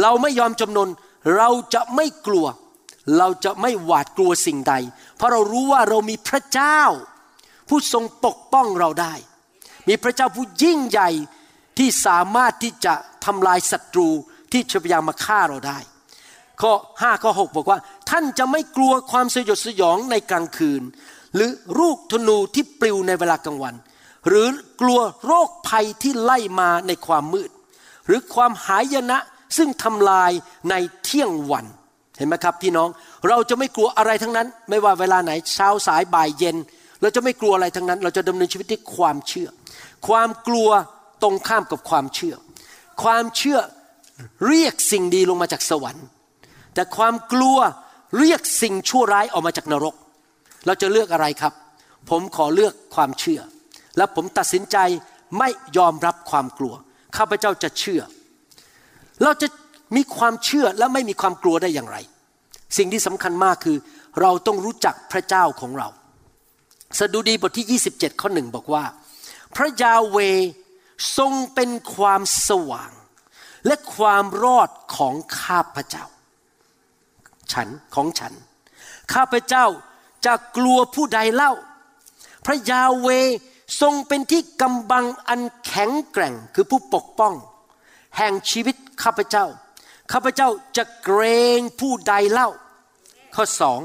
เราไม่ยอมจำนน เราจะไม่กลัว เราจะไม่หวาดกลัวสิ่งใด เพราะเรารู้ว่าเรามีพระเจ้า ผู้ทรงปกป้องเราได้ มีพระเจ้าผู้ยิ่งใหญ่ที่สามารถที่จะทำลายศัตรูที่จะพยายามมาฆ่าเราได้ ข้อ5ข้อ6บอกว่า ท่านจะไม่กลัวความสยดสยองในกลางคืน หรือลูกธนูที่ปลิวในเวลากลางวัน หรือกลัวโรคภัยที่ไล่มาในความมืด หรือความหายนะซึ่งทำลายในเที่ยงวัน เห็นไหมครับพี่น้องเราจะไม่กลัวอะไรทั้งนั้น ไม่ว่าเวลาไหนเช้าสายบ่ายเย็น เราจะไม่กลัวอะไรทั้งนั้น เราจะดำเนินชีวิตด้วยความเชื่อ ความกลัวตรงข้ามกับความเชื่อ ความเชื่อเรียกสิ่งดีลงมาจากสวรรค์ แต่ความกลัวเรียกสิ่งชั่วร้ายออกมาจากนรก เราจะเลือกอะไรครับ ผมขอเลือกความเชื่อ และผมตัดสินใจไม่ยอมรับความกลัว ข้าพเจ้าจะเชื่อ เราจะ มีความเชื่อและไม่มีความกลัวได้อย่างไร สิ่งที่สำคัญมากคือ เราต้องรู้จักพระเจ้าของเรา สดุดีบทที่ 27 ข้อหนึ่งบอกว่า พระยาเวทรงเป็นความสว่าง และความรอดของข้าพเจ้า ฉันของฉัน ข้าพเจ้าจะกลัวผู้ใดเล่า พระยาเวทรงเป็นที่กำบังอันแข็งแกร่งคือผู้ปกป้อง แห่งชีวิตข้าพเจ้า ข้าพเจ้าจะเกรงผู้ใดเล่า ข้อสอง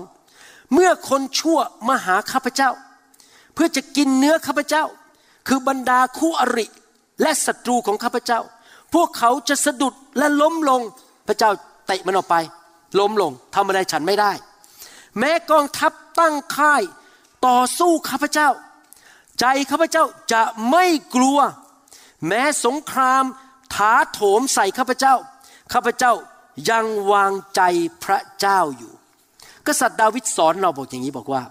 เมื่อคนชั่วมาหาข้าพเจ้า เพื่อจะกินเนื้อข้าพเจ้า คือบรรดาคู่อริและศัตรูของข้าพเจ้า พวกเขาจะสะดุดและล้มลงพระเจ้าเตะมันออกไป ล้มลงทำอะไรฉันไม่ได้ แม้กองทัพตั้งค่ายต่อสู้ข้าพเจ้า ใจข้าพเจ้าจะไม่กลัว แม้สงครามถาโถมใส่ข้าพเจ้า ข้าพเจ้ายังวางใจพระเจ้าอยู่ กษัตริย์ดาวิดสอนเราบอกอย่างนี้บอกว่า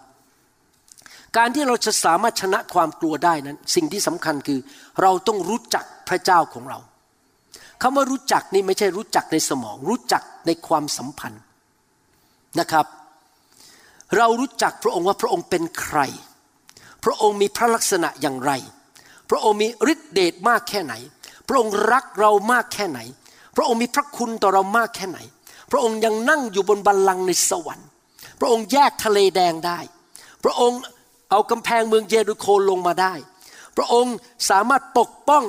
การที่เราจะสามารถชนะความกลัวได้นั้น สิ่งที่สำคัญคือ เราต้องรู้จักพระเจ้าของเราคำว่ารู้จักนี่ไม่ใช่รู้จักในสมอง รู้จักในความสัมพันธ์นะครับ เรารู้จักพระองค์ว่าพระองค์เป็นใคร พระองค์มีพระลักษณะอย่างไร พระองค์มีฤทธิเดชมากแค่ไหน พระองค์รักเรามากแค่ไหน พระองค์มีพระคุณต่อเรามากแค่ไหน พระองค์ยังนั่งอยู่บนบัลลังก์ในสวรรค์ พระองค์แยกทะเลแดงได้ พระองค์เอากำแพงเมืองเยรูโคลงมาได้ พระองค์สามารถปกป้อง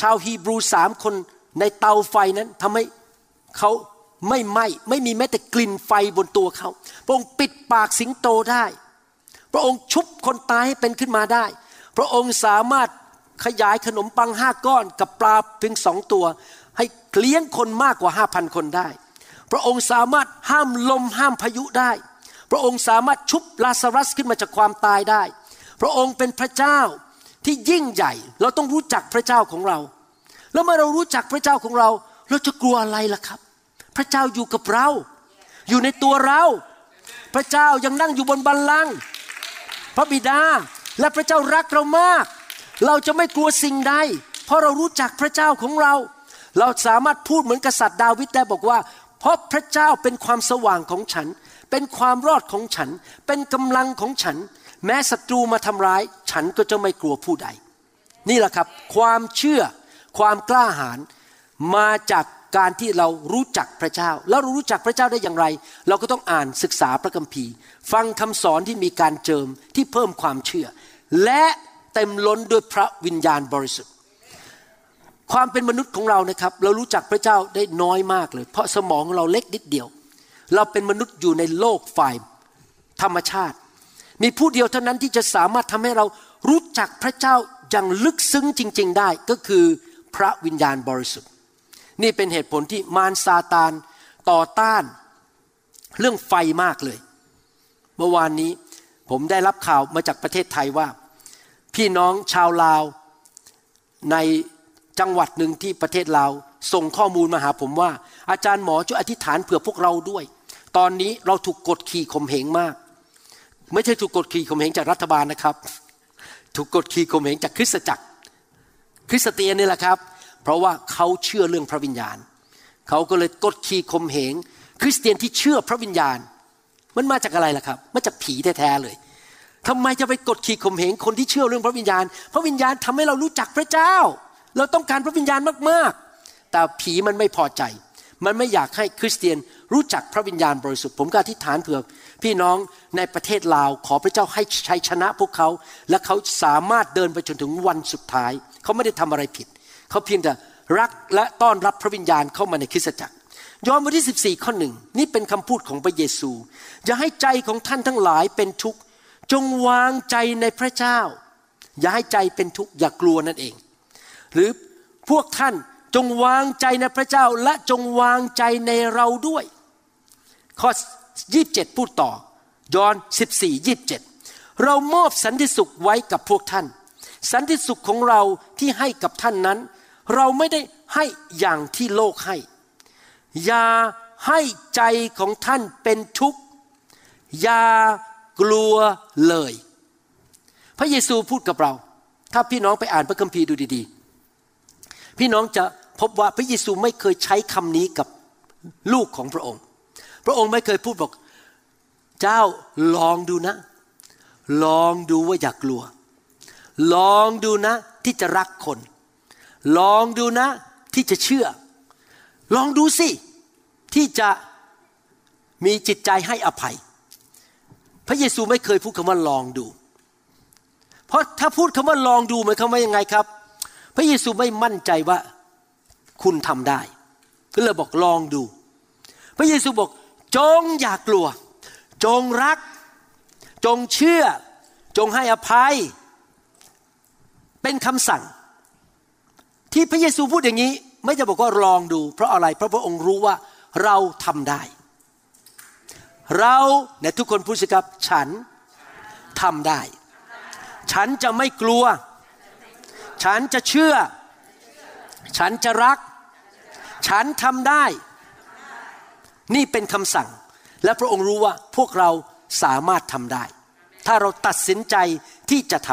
ชาวฮีบรูสามคนในเตาไฟนั้นทำให้เขาไม่ไหม้ไม่มีแม้แต่กลิ่นไฟบนตัวเขา พระองค์ปิดปากสิงโตได้ พระองค์ชุบคนตายให้เป็นขึ้นมาได้ พระองค์สามารถขยายขนมปังห้าก้อนกับปลาเพียงสองตัว เลี้ยงคนมากกว่าห้าพันคนได้ พระองค์สามารถห้ามลมห้ามพายุได้ พระองค์สามารถชุบลาซารัสขึ้นมาจากความตายได้ พระองค์เป็นพระเจ้าที่ยิ่งใหญ่ เราต้องรู้จักพระเจ้าของเรา แล้วเมื่อเรารู้จักพระเจ้าของเรา เราจะกลัวอะไรล่ะครับ พระเจ้าอยู่กับเรา อยู่ในตัวเรา พระเจ้ายังนั่งอยู่บนบัลลังก์พระบิดาและพระเจ้ารักเรามาก เราจะไม่กลัวสิ่งใด เพราะเรารู้จักพระเจ้าของเรา เราสามารถพูดเหมือนกษัตริย์ดาวิดได้บอกว่า เพราะพระเจ้าเป็นความสว่างของฉัน เป็นความรอดของฉัน เป็นกำลังของฉัน แม้ศัตรูมาทำร้าย ฉันก็จะไม่กลัวผู้ใด นี่แหละครับ ความเชื่อความกล้าหาญมาจากการที่เรารู้จักพระเจ้า แล้วเรารู้จักพระเจ้าได้อย่างไร เราก็ต้องอ่านศึกษาพระคัมภีร์ ฟังคำสอนที่มีการเจิมที่เพิ่มความเชื่อ และเต็มล้นด้วยพระวิญญาณบริสุทธิ์ ความเป็นมนุษย์ของเรานะครับ เรารู้จักพระเจ้าได้น้อยมากเลย เพราะสมองเราเล็กนิดเดียว เราเป็นมนุษย์อยู่ในโลกฝ่ายธรรมชาติ มีผู้เดียวเท่านั้นที่จะสามารถทำให้เรารู้จักพระเจ้าอย่างลึกซึ้งจริง ๆ ได้ก็คือพระวิญญาณบริสุทธิ์ นี่เป็นเหตุผลที่มารซาตานต่อต้าน เรื่องไฟมากเลย เมื่อวานนี้ผมได้รับข่าวมาจากประเทศไทยว่า พี่น้องชาวลาวใน จังหวัดหนึ่งที่ประเทศลาวส่งข้อมูลมาหาผมว่า อาจารย์หมอช่วยอธิษฐานเผื่อพวกเราด้วย ตอนนี้เราถูกกดขี่ข่มเหงมาก ไม่ใช่ถูกกดขี่ข่มเหงจากรัฐบาลนะครับ ถูกกดขี่ข่มเหงจากคริสตจักร คริสเตียนนี่แหละครับ เพราะว่าเขาเชื่อเรื่องพระวิญญาณ เขาก็เลยกดขี่ข่มเหง คริสเตียนที่เชื่อพระวิญญาณ มันมาจากอะไรล่ะครับมาจากผีแท้ๆเลยทำไมจะไปกดขี่ข่มเหงคนที่เชื่อเรื่องพระวิญญาณ พระวิญญาณทำให้เรารู้จักพระเจ้า เราต้องการพระวิญญาณมากๆ แต่ผีมันไม่พอใจ มันไม่อยากให้คริสเตียนรู้จักพระวิญญาณบริสุทธิ์ผมก็อธิษฐานเผื่อพี่น้องในประเทศลาวขอพระเจ้าให้ชัยชนะพวกเขา และเขาสามารถเดินไปจนถึงวันสุดท้าย เขาไม่ได้ทำอะไรผิด เขาเพียงแต่รักและต้อนรับพระวิญญาณเข้ามาในคริสตจักรยอห์นบทที่ 14 ข้อหนึ่งนี่เป็นคำพูดของพระเยซู อย่าให้ใจของท่านทั้งหลายเป็นทุกข์จงวางใจในพระเจ้า อย่าให้ใจเป็นทุกข์อย่ากลัวนั่นเอง หรือพวกท่านจงวางใจในพระเจ้าและจงวางใจในเราด้วย ข้อ 27 พูดต่อ ยอห์น14 27 เรามอบสันติสุขไว้กับพวกท่าน สันติสุขของเราที่ให้กับท่านนั้น เราไม่ได้ให้อย่างที่โลกให้ อย่าให้ใจของท่านเป็นทุกข์ อย่ากลัวเลย พระเยซูพูดกับเรา ถ้าพี่น้องไปอ่านพระคัมภีร์ดูดีๆ พี่น้องจะพบว่าพระเยซูไม่เคยใช้คำนี้กับลูกของพระองค์ พระองค์ไม่เคยพูดบอก เจ้าลองดูนะ ลองดูว่าอยากกลัว ลองดูนะที่จะรักคน ลองดูนะที่จะเชื่อ ลองดูสิ ที่จะมีจิตใจให้อภัย พระเยซูไม่เคยพูดคำว่าลองดู เพราะถ้าพูดคำว่าลองดูหมายความว่ายังไงครับ พระเยซูไม่มั่นใจว่าคุณทำได้ ก็เลยบอกลองดู พระเยซูบอกจงอย่ากลัว จงรัก จงเชื่อ จงให้อภัย เป็นคำสั่ง ที่พระเยซูพูดอย่างนี้ ไม่จะบอกว่าลองดู เพราะอะไรเพราะพระองค์รู้ว่าเราทำได้ เราเนี่ยทุกคนพูดสิครับฉันทำได้ ฉันจะไม่กลัว ฉันจะเชื่อ ฉันจะรัก ฉันทำได้ นี่เป็นคำสั่ง และพระองค์รู้ว่าพวกเราสามารถทำได้ ถ้าเราตัดสินใจที่จะท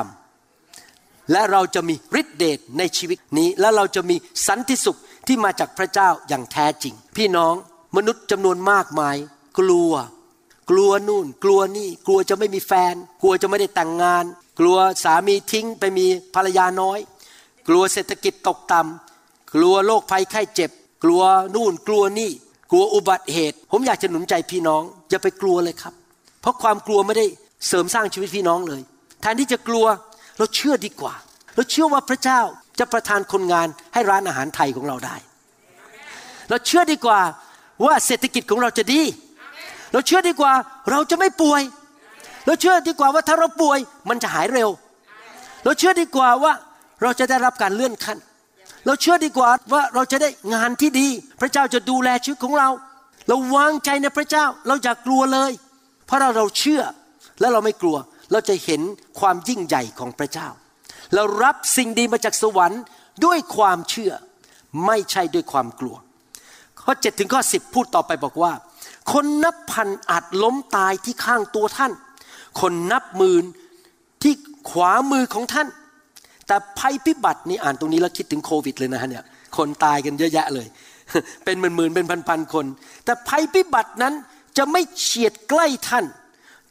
ำและเราจะมีฤทธิเดชในชีวิตนี้ และเราจะมีสันติสุขที่มาจากพระเจ้าอย่างแท้จริง พี่น้องมนุษย์จำนวนมากมาย กลัว กลัวนู่น กลัวนี่ กลัวจะไม่มีแฟน กลัวจะไม่ได้แต่งงาน กลัวสามีทิ้งไปมีภรรยาน้อย กลัวเศรษฐกิจตกต่ำกลัวโรคภัยไข้เจ็บ กลัวนู่นกลัวนี่ กลัวอุบัติเหตุ ผมอยากจะหนุนใจพี่น้อง อย่าไปกลัวเลยครับ เพราะความกลัวไม่ได้เสริมสร้างชีวิตพี่น้องเลยแทนที่จะกลัวเราเชื่อดีกว่า เราเชื่อว่าพระเจ้าจะประทานคนงานให้ร้านอาหารไทยของเราได้ เราเชื่อดีกว่าว่าเศรษฐกิจของเราจะดี เราเชื่อดีกว่าเราจะไม่ป่วย เราเชื่อดีกว่าว่าถ้าเราป่วยมันจะหายเร็ว เราเชื่อดีกว่าว่า เราจะได้รับการเลื่อนขั้น เราเชื่อดีกว่าว่าเราจะได้งานที่ดี พระเจ้าจะดูแลชีวิตของเรา เราวางใจในพระเจ้าเราอย่ากลัวเลย เพราะเราเราเชื่อและเราไม่กลัว เราจะเห็นความยิ่งใหญ่ของพระเจ้า เรารับสิ่งดีมาจากสวรรค์ด้วยความเชื่อ ไม่ใช่ด้วยความกลัว ข้อ7ถึงข้อ10 พูดต่อไปบอกว่า คนนับพันอาจล้มตายที่ข้างตัวท่าน คนนับหมื่นที่ขวามือของท่าน แต่ภัยพิบัตินี่อ่านตรงนี้แล้วคิดถึงโควิดเลยนะฮะเนี่ยคนตายกันเยอะแยะเลย เป็นหมื่นๆเป็นพันๆคน แต่ภัยพิบัตินั้นจะไม่เฉียดใกล้ท่าน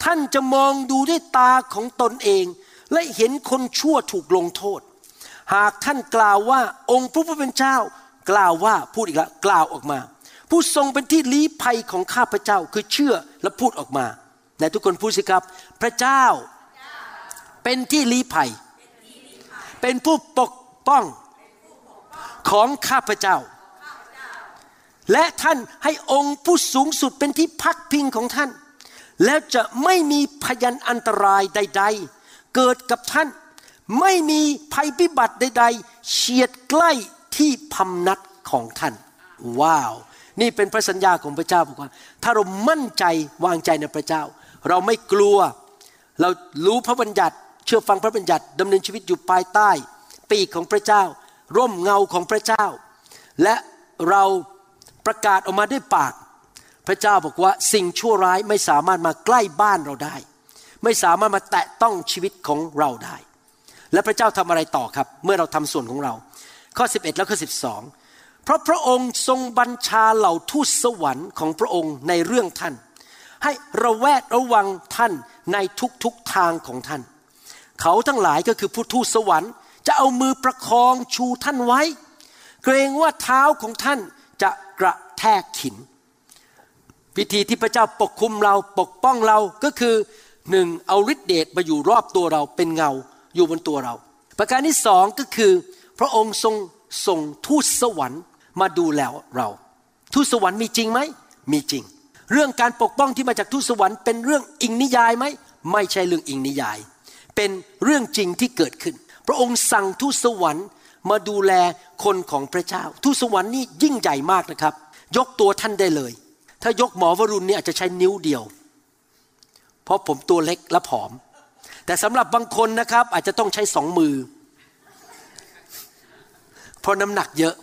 ท่านจะมองดูด้วยตาของตนเอง และเห็นคนชั่วถูกลงโทษ หากท่านกล่าวว่าองค์พระผู้เป็นเจ้า กล่าวว่าพูดอีกแล้วกล่าวออกมา ผู้ทรงเป็นที่ลี้ภัยของข้าพเจ้าคือเชื่อและพูดออกมาในทุกคนพูดสิครับ พระเจ้าเป็นที่ลี้ภัย เป็นผู้ปกป้องของข้าพเจ้า และท่านให้องค์ผู้สูงสุดเป็นที่พักพิงของท่าน แล้วจะไม่มีพยันอันตรายใด ๆ เกิดกับท่าน ไม่มีภัยพิบัติใด ๆ เฉียดใกล้ที่พำนัดของท่าน ว้าว นี่เป็นพระสัญญาของพระเจ้าบอกว่า ถ้าเรามั่นใจวางใจในพระเจ้า เราไม่กลัว เรารู้พระบัญญัติ เชื่อฟังพระบัญญัติดำเนินชีวิตอยู่ภายใต้ ปีกของพระเจ้า ร่มเงาของพระเจ้า และเราประกาศออกมาด้วยปาก พระเจ้าบอกว่าสิ่งชั่วร้ายไม่สามารถมาใกล้บ้านเราได้ ไม่สามารถมาแตะต้องชีวิตของเราได้ และพระเจ้าทำอะไรต่อครับ เมื่อเราทำส่วนของเรา ข้อ 11 แล้วข้อ 12 เพราะพระองค์ทรงบัญชาเหล่าทูตสวรรค์ของพระองค์ในเรื่องท่าน ให้ระแวดระวังท่านในทุกๆททางของท่าน เขาทั้งหลายก็คือผู้ทูตสวรรค์ จะเอามือประคองชูท่านไว้ เกรงว่าเท้าของท่านจะกระแทกขิน วิธีที่พระเจ้าปกคุมเราปกป้องเราก็คือหนึ่งเอาฤทธิเดชมาอยู่รอบตัวเราเป็นเงาอยู่บนตัวเรา ประการที่สองก็คือ พระองค์ทรงส่งทูตสวรรค์มาดูแลเราทูตสวรรค์มีจริงไหมมีจริง เรื่องการปกป้องที่มาจากทูตสวรรค์เป็นเรื่องอิงนิยายไหมไม่ใช่เรื่องอิงนิยาย เป็นเรื่องจริงที่เกิดขึ้น พระองค์สั่งทูตสวรรค์มาดูแลคนของพระเจ้า ทูตสวรรค์นี่ยิ่งใหญ่มากนะครับ ยกตัวท่านได้เลย ถ้ายกหมอวรุณเนี่ยอาจจะใช้นิ้วเดียว เพราะผมตัวเล็กและผอม แต่สำหรับบางคนนะครับ อาจจะต้องใช้สองมือ เพราะน้ำหนักเยอะ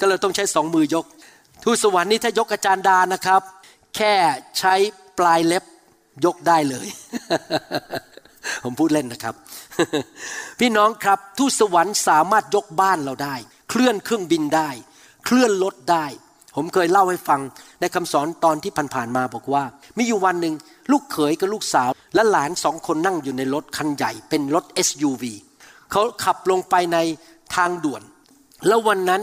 ก็เลยต้องใช้สองมือยก ทูตสวรรค์นี่ถ้ายกอาจารย์ดานะครับ แค่ใช้ปลายเล็บยกได้เลย ผมพูดเล่นนะครับ พี่น้องครับทูตสวรรค์สามารถยกบ้านเราได้ เคลื่อนเครื่องบินได้ เคลื่อนรถได้ ผมเคยเล่าให้ฟังในคำสอนตอนที่ผ่านๆมาบอกว่า มีอยู่วันหนึ่งลูกเขยกับลูกสาว และหลานสองคนนั่งอยู่ในรถคันใหญ่ เป็นรถ SUV เขาขับลงไปในทางด่วน แล้ววันนั้น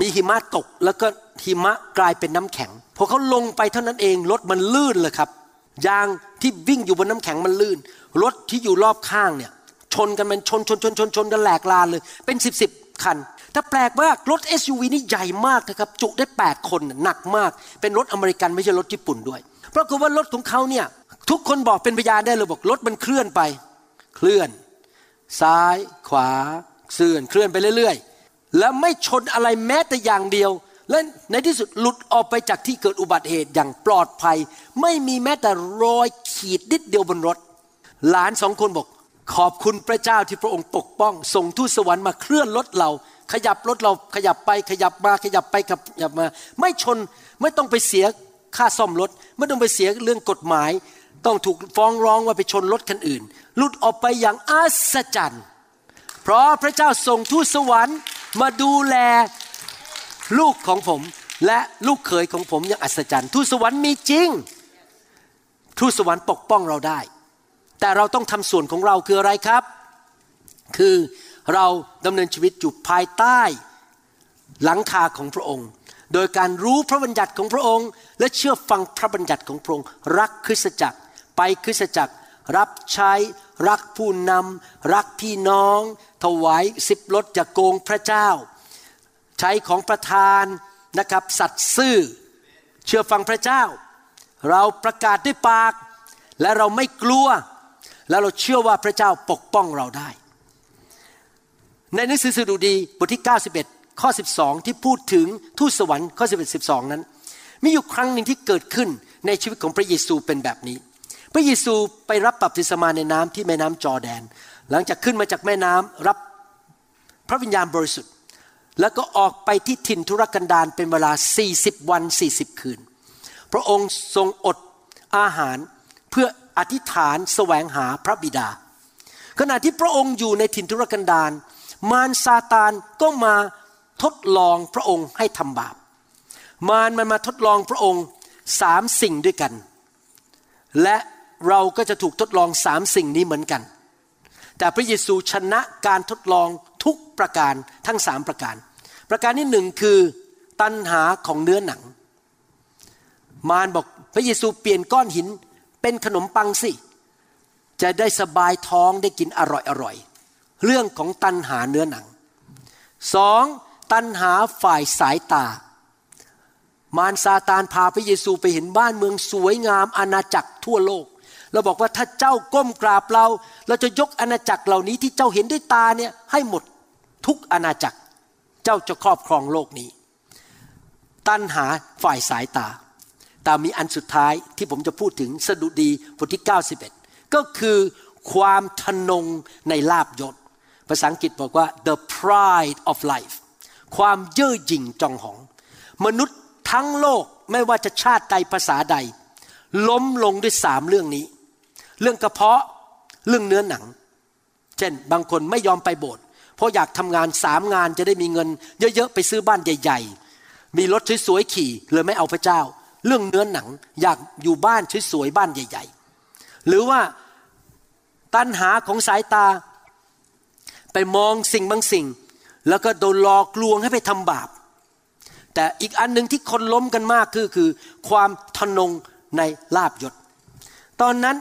มีหิมะตกแล้วก็หิมะกลายเป็นน้ำแข็งพอเขาลงไปเท่านั้นเองรถมันลื่นเลยครับยางที่วิ่งอยู่บนน้ำแข็งมันลื่น รถที่อยู่รอบข้างเนี่ยชนกันมันชนชนชนชนชนกันแหลกลานเลย เป็นสิบสิบคันแต่แปลกมารถ SUV นี่ใหญ่มากนะครับ จุได้ 8 คนหนักมาก เป็นรถอเมริกันไม่ใช่รถญี่ปุ่นด้วยเพราะว่ารถของเขาเนี่ยทุกคนบอกเป็นพยานได้เลยบอกรถมันเคลื่อนไป เคลื่อน ซ้าย ขวาเสื่อนเคลื่อนไปเรื่อยๆ แล้วไม่ชนอะไรแม้แต่อย่างเดียว และในที่สุดหลุดออกไปจากที่เกิดอุบัติเหตุอย่างปลอดภัย ไม่มีแม้แต่รอยขีดนิดเดียวบนรถ หลานสองคนบอก ขอบคุณพระเจ้าที่พระองค์ปกป้อง ส่งทูตสวรรค์มาเคลื่อนรถเรา ขยับรถเราขยับไปขยับมาขยับไปขยับมา ไม่ชนไม่ต้องไปเสียค่าซ่อมรถ ไม่ต้องไปเสียเรื่องกฎหมาย ต้องถูกฟ้องร้องว่าไปชนรถคันอื่นหลุดออกไปอย่างอัศจรรย์เพราะพระเจ้าส่งทูตสวรรค์มาดูแลลูกของผมและลูกเขยของผมอย่างอัศจรรย์ ทูตสวรรค์มีจริง ทูตสวรรค์ปกป้องเราได้ แต่เราต้องทำส่วนของเราคืออะไรครับ คือเราดำเนินชีวิตอยู่ภายใต้หลังคาของพระองค์ โดยการรู้พระบัญญัติของพระองค์ และเชื่อฟังพระบัญญัติของพระองค์ รักคริสตจักร ไปคริสตจักร รับใช้ รักผู้นำรักพี่น้อง ถวายสิบลดจะโกงพระเจ้า ใช้ของประทานนะครับสัตย์ซื่อเชื่อฟังพระเจ้า เราประกาศด้วยปาก และเราไม่กลัว และเราเชื่อว่าพระเจ้าปกป้องเราได้ ในหนังสือสดุดีบทที่ 91 ข้อ 12 ที่พูดถึงทูตสวรรค์ข้อ 11 12 นั้น มีอยู่ครั้งหนึ่งที่เกิดขึ้นในชีวิตของพระเยซูเป็นแบบนี้ พระเยซูไปรับบัพติศมาในน้ำที่แม่น้ำจอแดน หลังจากขึ้นมาจากแม่น้ำรับพระวิญญาณบริสุทธิ์ แล้วก็ออกไปที่ถิ่นทุรกันดารเป็นเวลา 40 วัน 40 คืน พระองค์ทรงอดอาหารเพื่อ อธิษฐานแสวงหาพระบิดา ขณะที่พระองค์อยู่ในถิ่นทุรกันดารมารซาตานก็มาทดลองพระองค์ให้ทำบาป มารมันมาทดลองพระองค์สามสิ่งด้วยกัน และเราก็จะถูกทดลองสามสิ่งนี้เหมือนกัน แต่พระเยซูชนะการทดลองทุกประการทั้งสามประการ ประการที่หนึ่งคือตัณหาของเนื้อหนัง มารบอกพระเยซูเปลี่ยนก้อนหิน เป็นขนมปังสิ จะได้สบายท้องได้กินอร่อยอร่อย เรื่องของตัณหาเนื้อหนังสองตัณหาฝ่ายสายตา มารซาตานพาพระเยซูไปเห็นบ้านเมืองสวยงามอาณาจักรทั่วโลก เราบอกว่าถ้าเจ้าก้มกราบเรา เราจะยกอาณาจักรเหล่านี้ที่เจ้าเห็นด้วยตาเนี่ยให้หมดทุกอาณาจักร เจ้าจะครอบครองโลกนี้ ตัณหาฝ่ายสายตา แต่มีอันสุดท้ายที่ผมจะพูดถึงสดุดีบทที่ 91 ก็คือความทนงในลาบยศ ภาษาอังกฤษบอกว่า the pride of life ความเย่อหยิ่งจองหอง มนุษย์ทั้งโลกไม่ว่าจะชาติใดภาษาใด ล้มลงด้วยสามเรื่องนี้ เรื่องกระเพาะเรื่องเนื้อหนัง เช่น บางคนไม่ยอมไปโบสถ์เพราะอยากทำงานสามงานจะได้มีเงิน เยอะๆไปซื้อบ้านใหญ่ ๆ มีรถสวยๆขี่เลยไม่เอาพระเจ้า เรื่องเนื้อหนังอยากอยู่บ้านสวยๆบ้านใหญ่ ๆ หรือว่าตัณหาของสายตา ไปมองสิ่งบางสิ่ง แล้วก็โดนหลอกลวงให้ไปทำบาป แต่อีกอันหนึ่งที่คนล้มกันมากคือคือ ความทนงในลาบยศ ตอนนั้น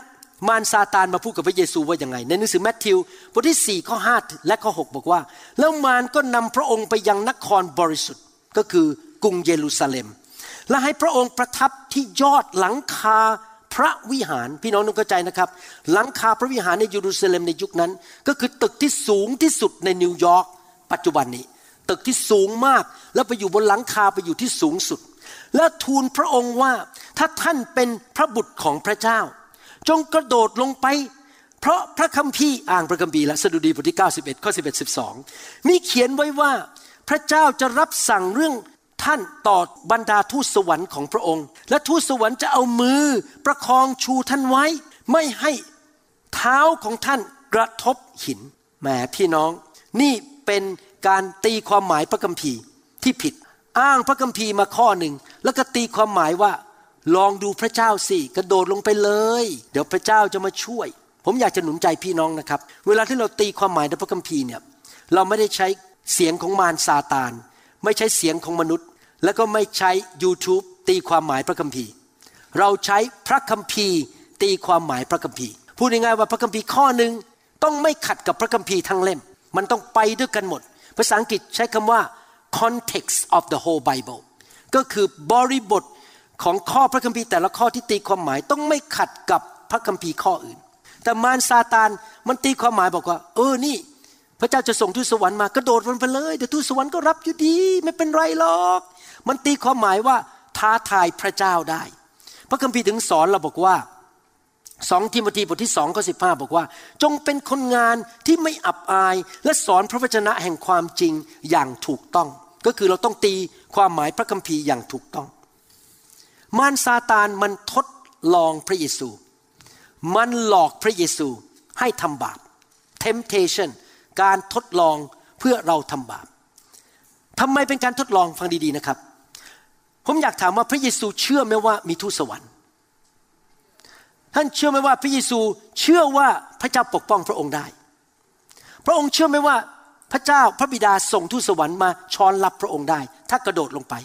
มารซาตานมาพูดกับพระเยซูว่าอย่างไง ในหนังสือแมทธิวบทที่4ข้อ5และข้อ 6 บอกว่า แล้วมารก็นำพระองค์ไปยังนครบริสุทธิ์ก็คือกรุงเยรูซาเล็ม และให้พระองค์ประทับที่ยอดหลังคาพระวิหารพี่น้องต้องเข้าใจนะครับ หลังคาพระวิหารในเยรูซาเล็มในยุคนั้น ก็คือตึกที่สูงที่สุดในนิวยอร์กปัจจุบันนี้ ตึกที่สูงมากแล้วไปอยู่บนหลังคาไปอยู่ที่สูงสุด และทูลพระองค์ว่าถ้าท่านเป็นพระบุตรของพระเจ้า จงกระโดดลงไป เพราะพระคัมภีร์อ่างพระคัมภีร์และสดุดีบทที่91ข้อ11 12 มีเขียนไว้ว่าพระเจ้าจะรับสั่งเรื่อง ท่านต่อบรรดาทูตสวรรค์ของพระองค์ และทูตสวรรค์จะเอามือประคองชูท่านไว้ ไม่ให้เท้าของท่านกระทบหินแหมพี่น้อง นี่เป็นการตีความหมายพระคัมภีร์ที่ผิดอ้างพระคัมภีร์มาข้อหนึ่ง แล้วก็ตีความหมายว่า ลองดูพระเจ้าสิกระโดดลงไปเลย เดี๋ยวพระเจ้าจะมาช่วย ผมอยากจะหนุนใจพี่น้องนะครับ เวลาที่เราตีความหมายในพระคัมภีร์เนี่ยเราไม่ได้ใช้เสียงของมารซาตาน ไม่ใช้เสียงของมนุษย์ แล้วก็ไม่ใช้ YouTube ตีความหมายพระคัมภีร์ เราใช้พระคัมภีร์ ตีความหมายพระคัมภีร์ พูดง่ายๆว่าพระคัมภีร์ข้อหนึ่งต้องไม่ขัดกับพระคัมภีร์ทั้งเล่ม มันต้องไปด้วยกันหมด ภาษาอังกฤษใช้คำว่า context of the whole Bible ก็คือบริบทของข้อพระคัมภีร์แต่ละข้อที่ตีความหมายต้องไม่ขัดกับพระคัมภีร์ข้ออื่น แต่มารซาตานมันตีความหมายบอกว่า เออนี่ พระเจ้าจะส่งทูตสวรรค์มากระโดดลงไปเลยเดี๋ยวทูตสวรรค์ก็รับอยู่ดี ไม่เป็นไรหรอก มันตีความหมายว่าท้าทายพระเจ้าได้ พระคัมภีร์ถึงสอนเราบอกว่าสองทิโมธีบทที่สองข้อสิบห้าบอกว่า จงเป็นคนงานที่ไม่อับอายและสอนพระวจนะแห่งความจริงอย่างถูกต้อง ก็คือเราต้องตีความหมายพระคัมภีร์อย่างถูกต้อง มารซาตานมันทดลองพระเยซู มันหลอกพระเยซูให้ทำบาป temptation การทดลองเพื่อเราทำบาปทำไมเป็นการทดลองฟังดีๆนะครับ ผมอยากถามว่าพระเยซูเชื่อไหมว่ามีทูตสวรรค์ ท่านเชื่อไหมว่าพระเยซูเชื่อว่าพระเจ้าปกป้องพระองค์ได้ พระองค์เชื่อไหมว่าพระเจ้าพระบิดาส่งทูตสวรรค์มาช้อนรับพระองค์ได้ ถ้ากระโดดลงไป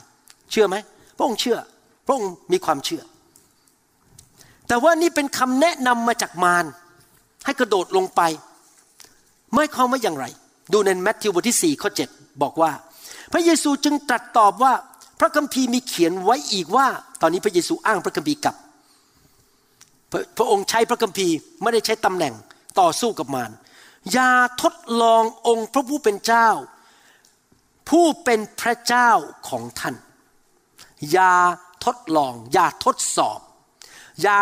เชื่อไหมพระองค์เชื่อ พระองค์มีความเชื่อ แต่ว่านี่เป็นคำแนะนำมาจากมารให้กระโดดลงไปหมายความว่าอย่างไร ดูในแมทธิวบทที่4ข้อ7บอกว่า พระเยซูจึงตรัสตอบว่า พระคัมภีร์มีเขียนไว้อีกว่า ตอนนี้พระเยซูอ้างพระคัมภีร์กับพระพระองค์ใช้พระคัมภีร์ไม่ได้ใช้ตำแหน่งต่อสู้กับมารอย่าทดลององค์พระผู้เป็นเจ้า ผู้เป็นพระเจ้าของท่าน อย่าทดลอง อย่าทดสอบ อย่า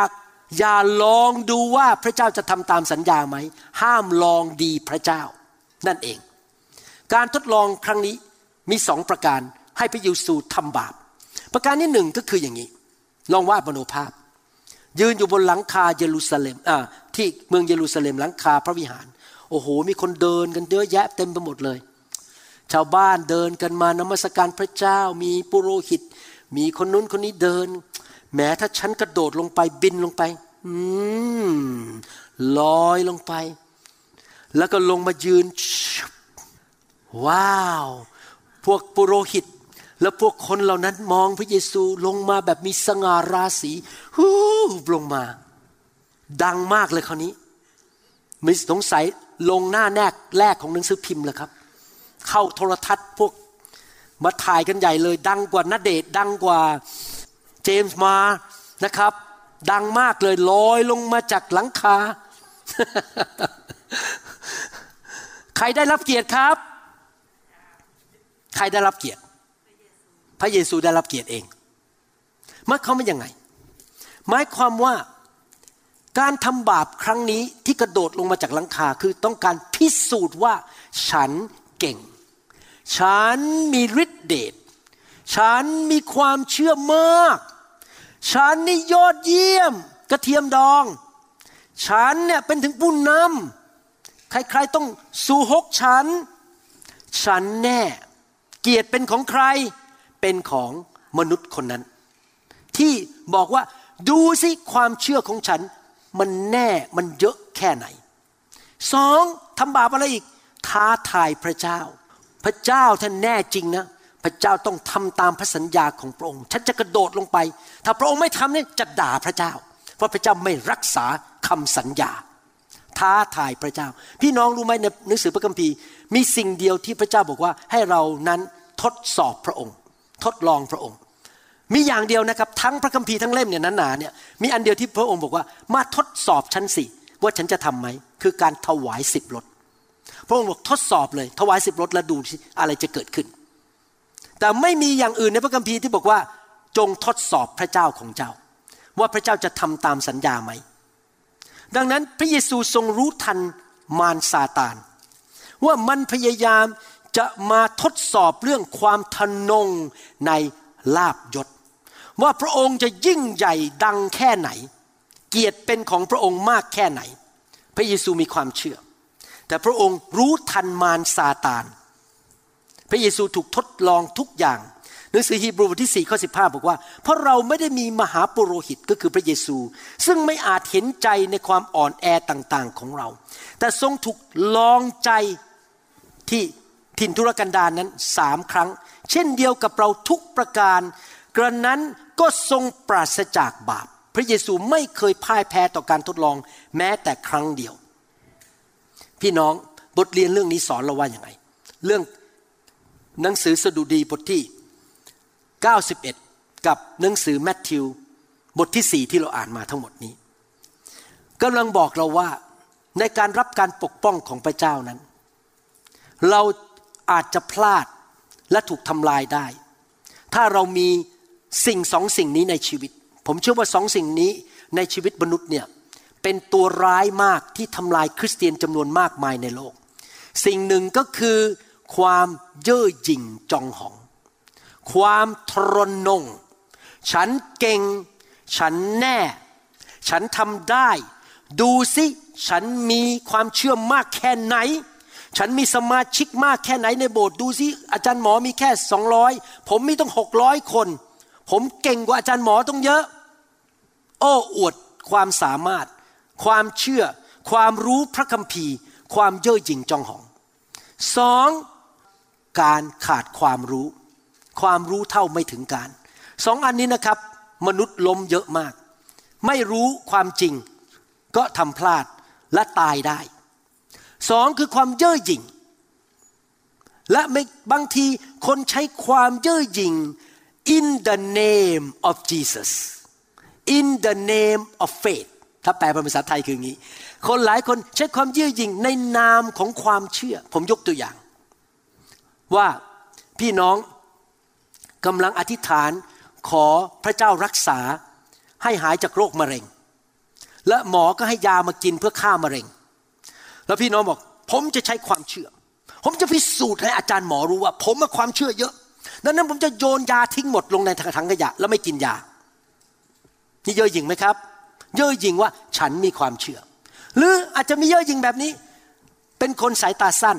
อย่าลองดูว่าพระเจ้าจะทำตามสัญญาไหม ห้ามลองดีพระเจ้า นั่นเอง การทดลองครั้งนี้มีสองประการ ให้พระเยซูทำบาป ประการที่หนึ่งก็คืออย่างนี้ ลองวาดมโนภาพ ยืนอยู่บนหลังคาเยรูซาเล็มอ่าที่เมืองเยรูซาเล็มหลังคาพระวิหาร โอ้โห มีคนเดินกันเยอะแยะเต็มไปหมดเลย ชาวบ้านเดินกันมานมัสการพระเจ้า มีปุโรหิต มีคนนู้นคนนี้เดินแม้ถ้าฉันกระโดดลงไปบินลงไป อืมลอยลงไป แล้วก็ลงมายืน ว้าว พวกปุโรหิต แล้วพวกคนเหล่านั้นมองพระเยซูลงมาแบบมีสง่าราศีฮู้ลงมา ดังมากเลยคราวนี้มีสงสัยลงหน้าแนกแรกของหนังสือพิมพ์เลยครับ เข้าโทรทัศน์พวกมาถ่ายกันใหญ่เลย ดังกว่านาเดชดังกว่าเจมส์มานะครับ ดังมากเลยลอยลงมาจากหลังคา ใครได้รับเกียรติครับ ใครได้รับเกียรติ ระเยซูได้รับเกียรติเองหมายความว่ายังไง หมายความว่าการทำบาปครั้งนี้ที่กระโดดลงมาจากหลังคาคือต้องการพิสูจน์ว่าฉันเก่ง ฉันมีฤทธิเดช ฉันมีความเชื่อมาก ฉันนี่ยอดเยี่ยม กระเทียมดอง ฉันเนี่ยเป็นถึงผู้นำใครๆต้องสูหกฉัน ฉันแน่ เกียรติเป็นของใคร เป็นของมนุษย์คนนั้น ที่บอกว่าดูสิความเชื่อของฉัน มันแน่มันเยอะแค่ไหนสองทำบาปอะไรอีกท้าทายพระเจ้า พระเจ้าท่านแน่จริงนะ พระเจ้าต้องทำตามพระสัญญาของพระองค์ฉันจะกระโดดลงไป ถ้าพระองค์ไม่ทำเนี่ยจะด่าพระเจ้า เพราะพระเจ้าไม่รักษาคำสัญญา ท้าทายพระเจ้า พี่น้องรู้ไหมในหนังสือพระคัมภีร์ มีสิ่งเดียวที่พระเจ้าบอกว่าให้เรานั้นทดสอบพระองค์ ทดลองพระองค์ มีอย่างเดียวนะครับ ทั้งพระคัมภีร์ทั้งเล่มเนี่ยหนาเนี่ยมีอันเดียวที่พระองค์บอกว่ามาทดสอบฉันสิว่าฉันจะทํำไหมคือการถวายสิบรถพระองค์บอกทดสอบเลย ถวายสิบรถแล้วดูอะไรจะเกิดขึ้น แต่ไม่มีอย่างอื่นในพระคัมภีร์ที่บอกว่า จงทดสอบพระเจ้าของเจ้า ว่าพระเจ้าจะทำตามสัญญาไหมดังนั้นพระเยซูทรงรู้ทันมารซาตาน ว่ามันพยายาม จะมาทดสอบเรื่องความทนงในลาบยศ ว่าพระองค์จะยิ่งใหญ่ดังแค่ไหน เกียรติเป็นของพระองค์มากแค่ไหน พระเยซูมีความเชื่อ แต่พระองค์รู้ทันมารซาตาน พระเยซูถูกทดลองทุกอย่างหนังสือฮีบรูบทที่4ข้อ15 บอกว่า เพราะเราไม่ได้มีมหาปุโรหิตก็คือพระเยซู ซึ่งไม่อาจเห็นใจในความอ่อนแอต่างๆของเรา แต่ทรงถูกลองใจที่ ถิ่นทุรกันดารนนั้นสามครั้ง เช่นเดียวกับเราทุกประการ กระนั้นก็ทรงปราศจากบาป พระเยซูไม่เคยพ่ายแพ้ต่อการทดลองแม้แต่ครั้งเดียว พี่น้องบทเรียนเรื่องนี้สอนเราว่าอย่างไง เรื่องหนังสือสดุดีบทที่ 91 กับหนังสือแมทธิว บทที่สี่ที่เราอ่านมาทั้งหมดนี้กำลังบอกเราว่าในการรับการปกป้องของพระเจ้านั้น เรา อาจจะพลาดและถูกทำลายได้ ถ้าเรามีสิ่งสองสิ่งนี้ในชีวิต ผมเชื่อว่าสองสิ่งนี้ในชีวิตมนุษย์เนี่ยเป็นตัวร้ายมากที่ทำลายคริสเตียนจำนวนมากมายในโลก สิ่งหนึ่งก็คือความเย่อหยิ่งจองหอง ความทรนง ฉันเก่ง ฉันแน่ ฉันทำได้ ดูสิ ฉันมีความเชื่อมากแค่ไหน ฉันมีสมาชิกมากแค่ไหนในโบสถ์ดูสิอาจารย์หมอมีแค่สองร้อยผมมีต้องหกร้อยคน ผมเก่งกว่าอาจารย์หมอต้องเยอะ โอ้อวดความสามารถ ความเชื่อ ความรู้พระคัมภีร์ ความเย่อหยิ่งจองหองสองการขาดความรู้ ความรู้เท่าไม่ถึงการสองอันนี้นะครับ มนุษย์ล้มเยอะมาก ไม่รู้ความจริง ก็ทำพลาดและตายได้ สองคือความเย่อหยิ่ง และบางทีคนใช้ความเย่อหยิ่ง in the name of Jesus in the name of faith ถ้าแปลเป็นภาษาไทยคืออย่างนี้ คนหลายคนใช้ความเย่อหยิ่งในนามของความเชื่อ ผมยกตัวอย่าง ว่าพี่น้องกำลังอธิษฐานขอพระเจ้ารักษาให้หายจากโรคมะเร็ง และหมอก็ให้ยามากินเพื่อฆ่ามะเร็ง แล้วพี่น้องบอก ผมจะใช้ความเชื่อ ผมจะพิสูจน์ให้อาจารย์หมอรู้ว่า ผมมีความเชื่อเยอะดังนั้นผมจะโยนยาทิ้งหมดลงในถังขยะ แล้วไม่กินยา นี่เย่อหยิ่งไหมครับ เย่อหยิ่งว่าฉันมีความเชื่อ หรืออาจจะมีเย่อหยิ่งแบบนี้ เป็นคนสายตาสั้น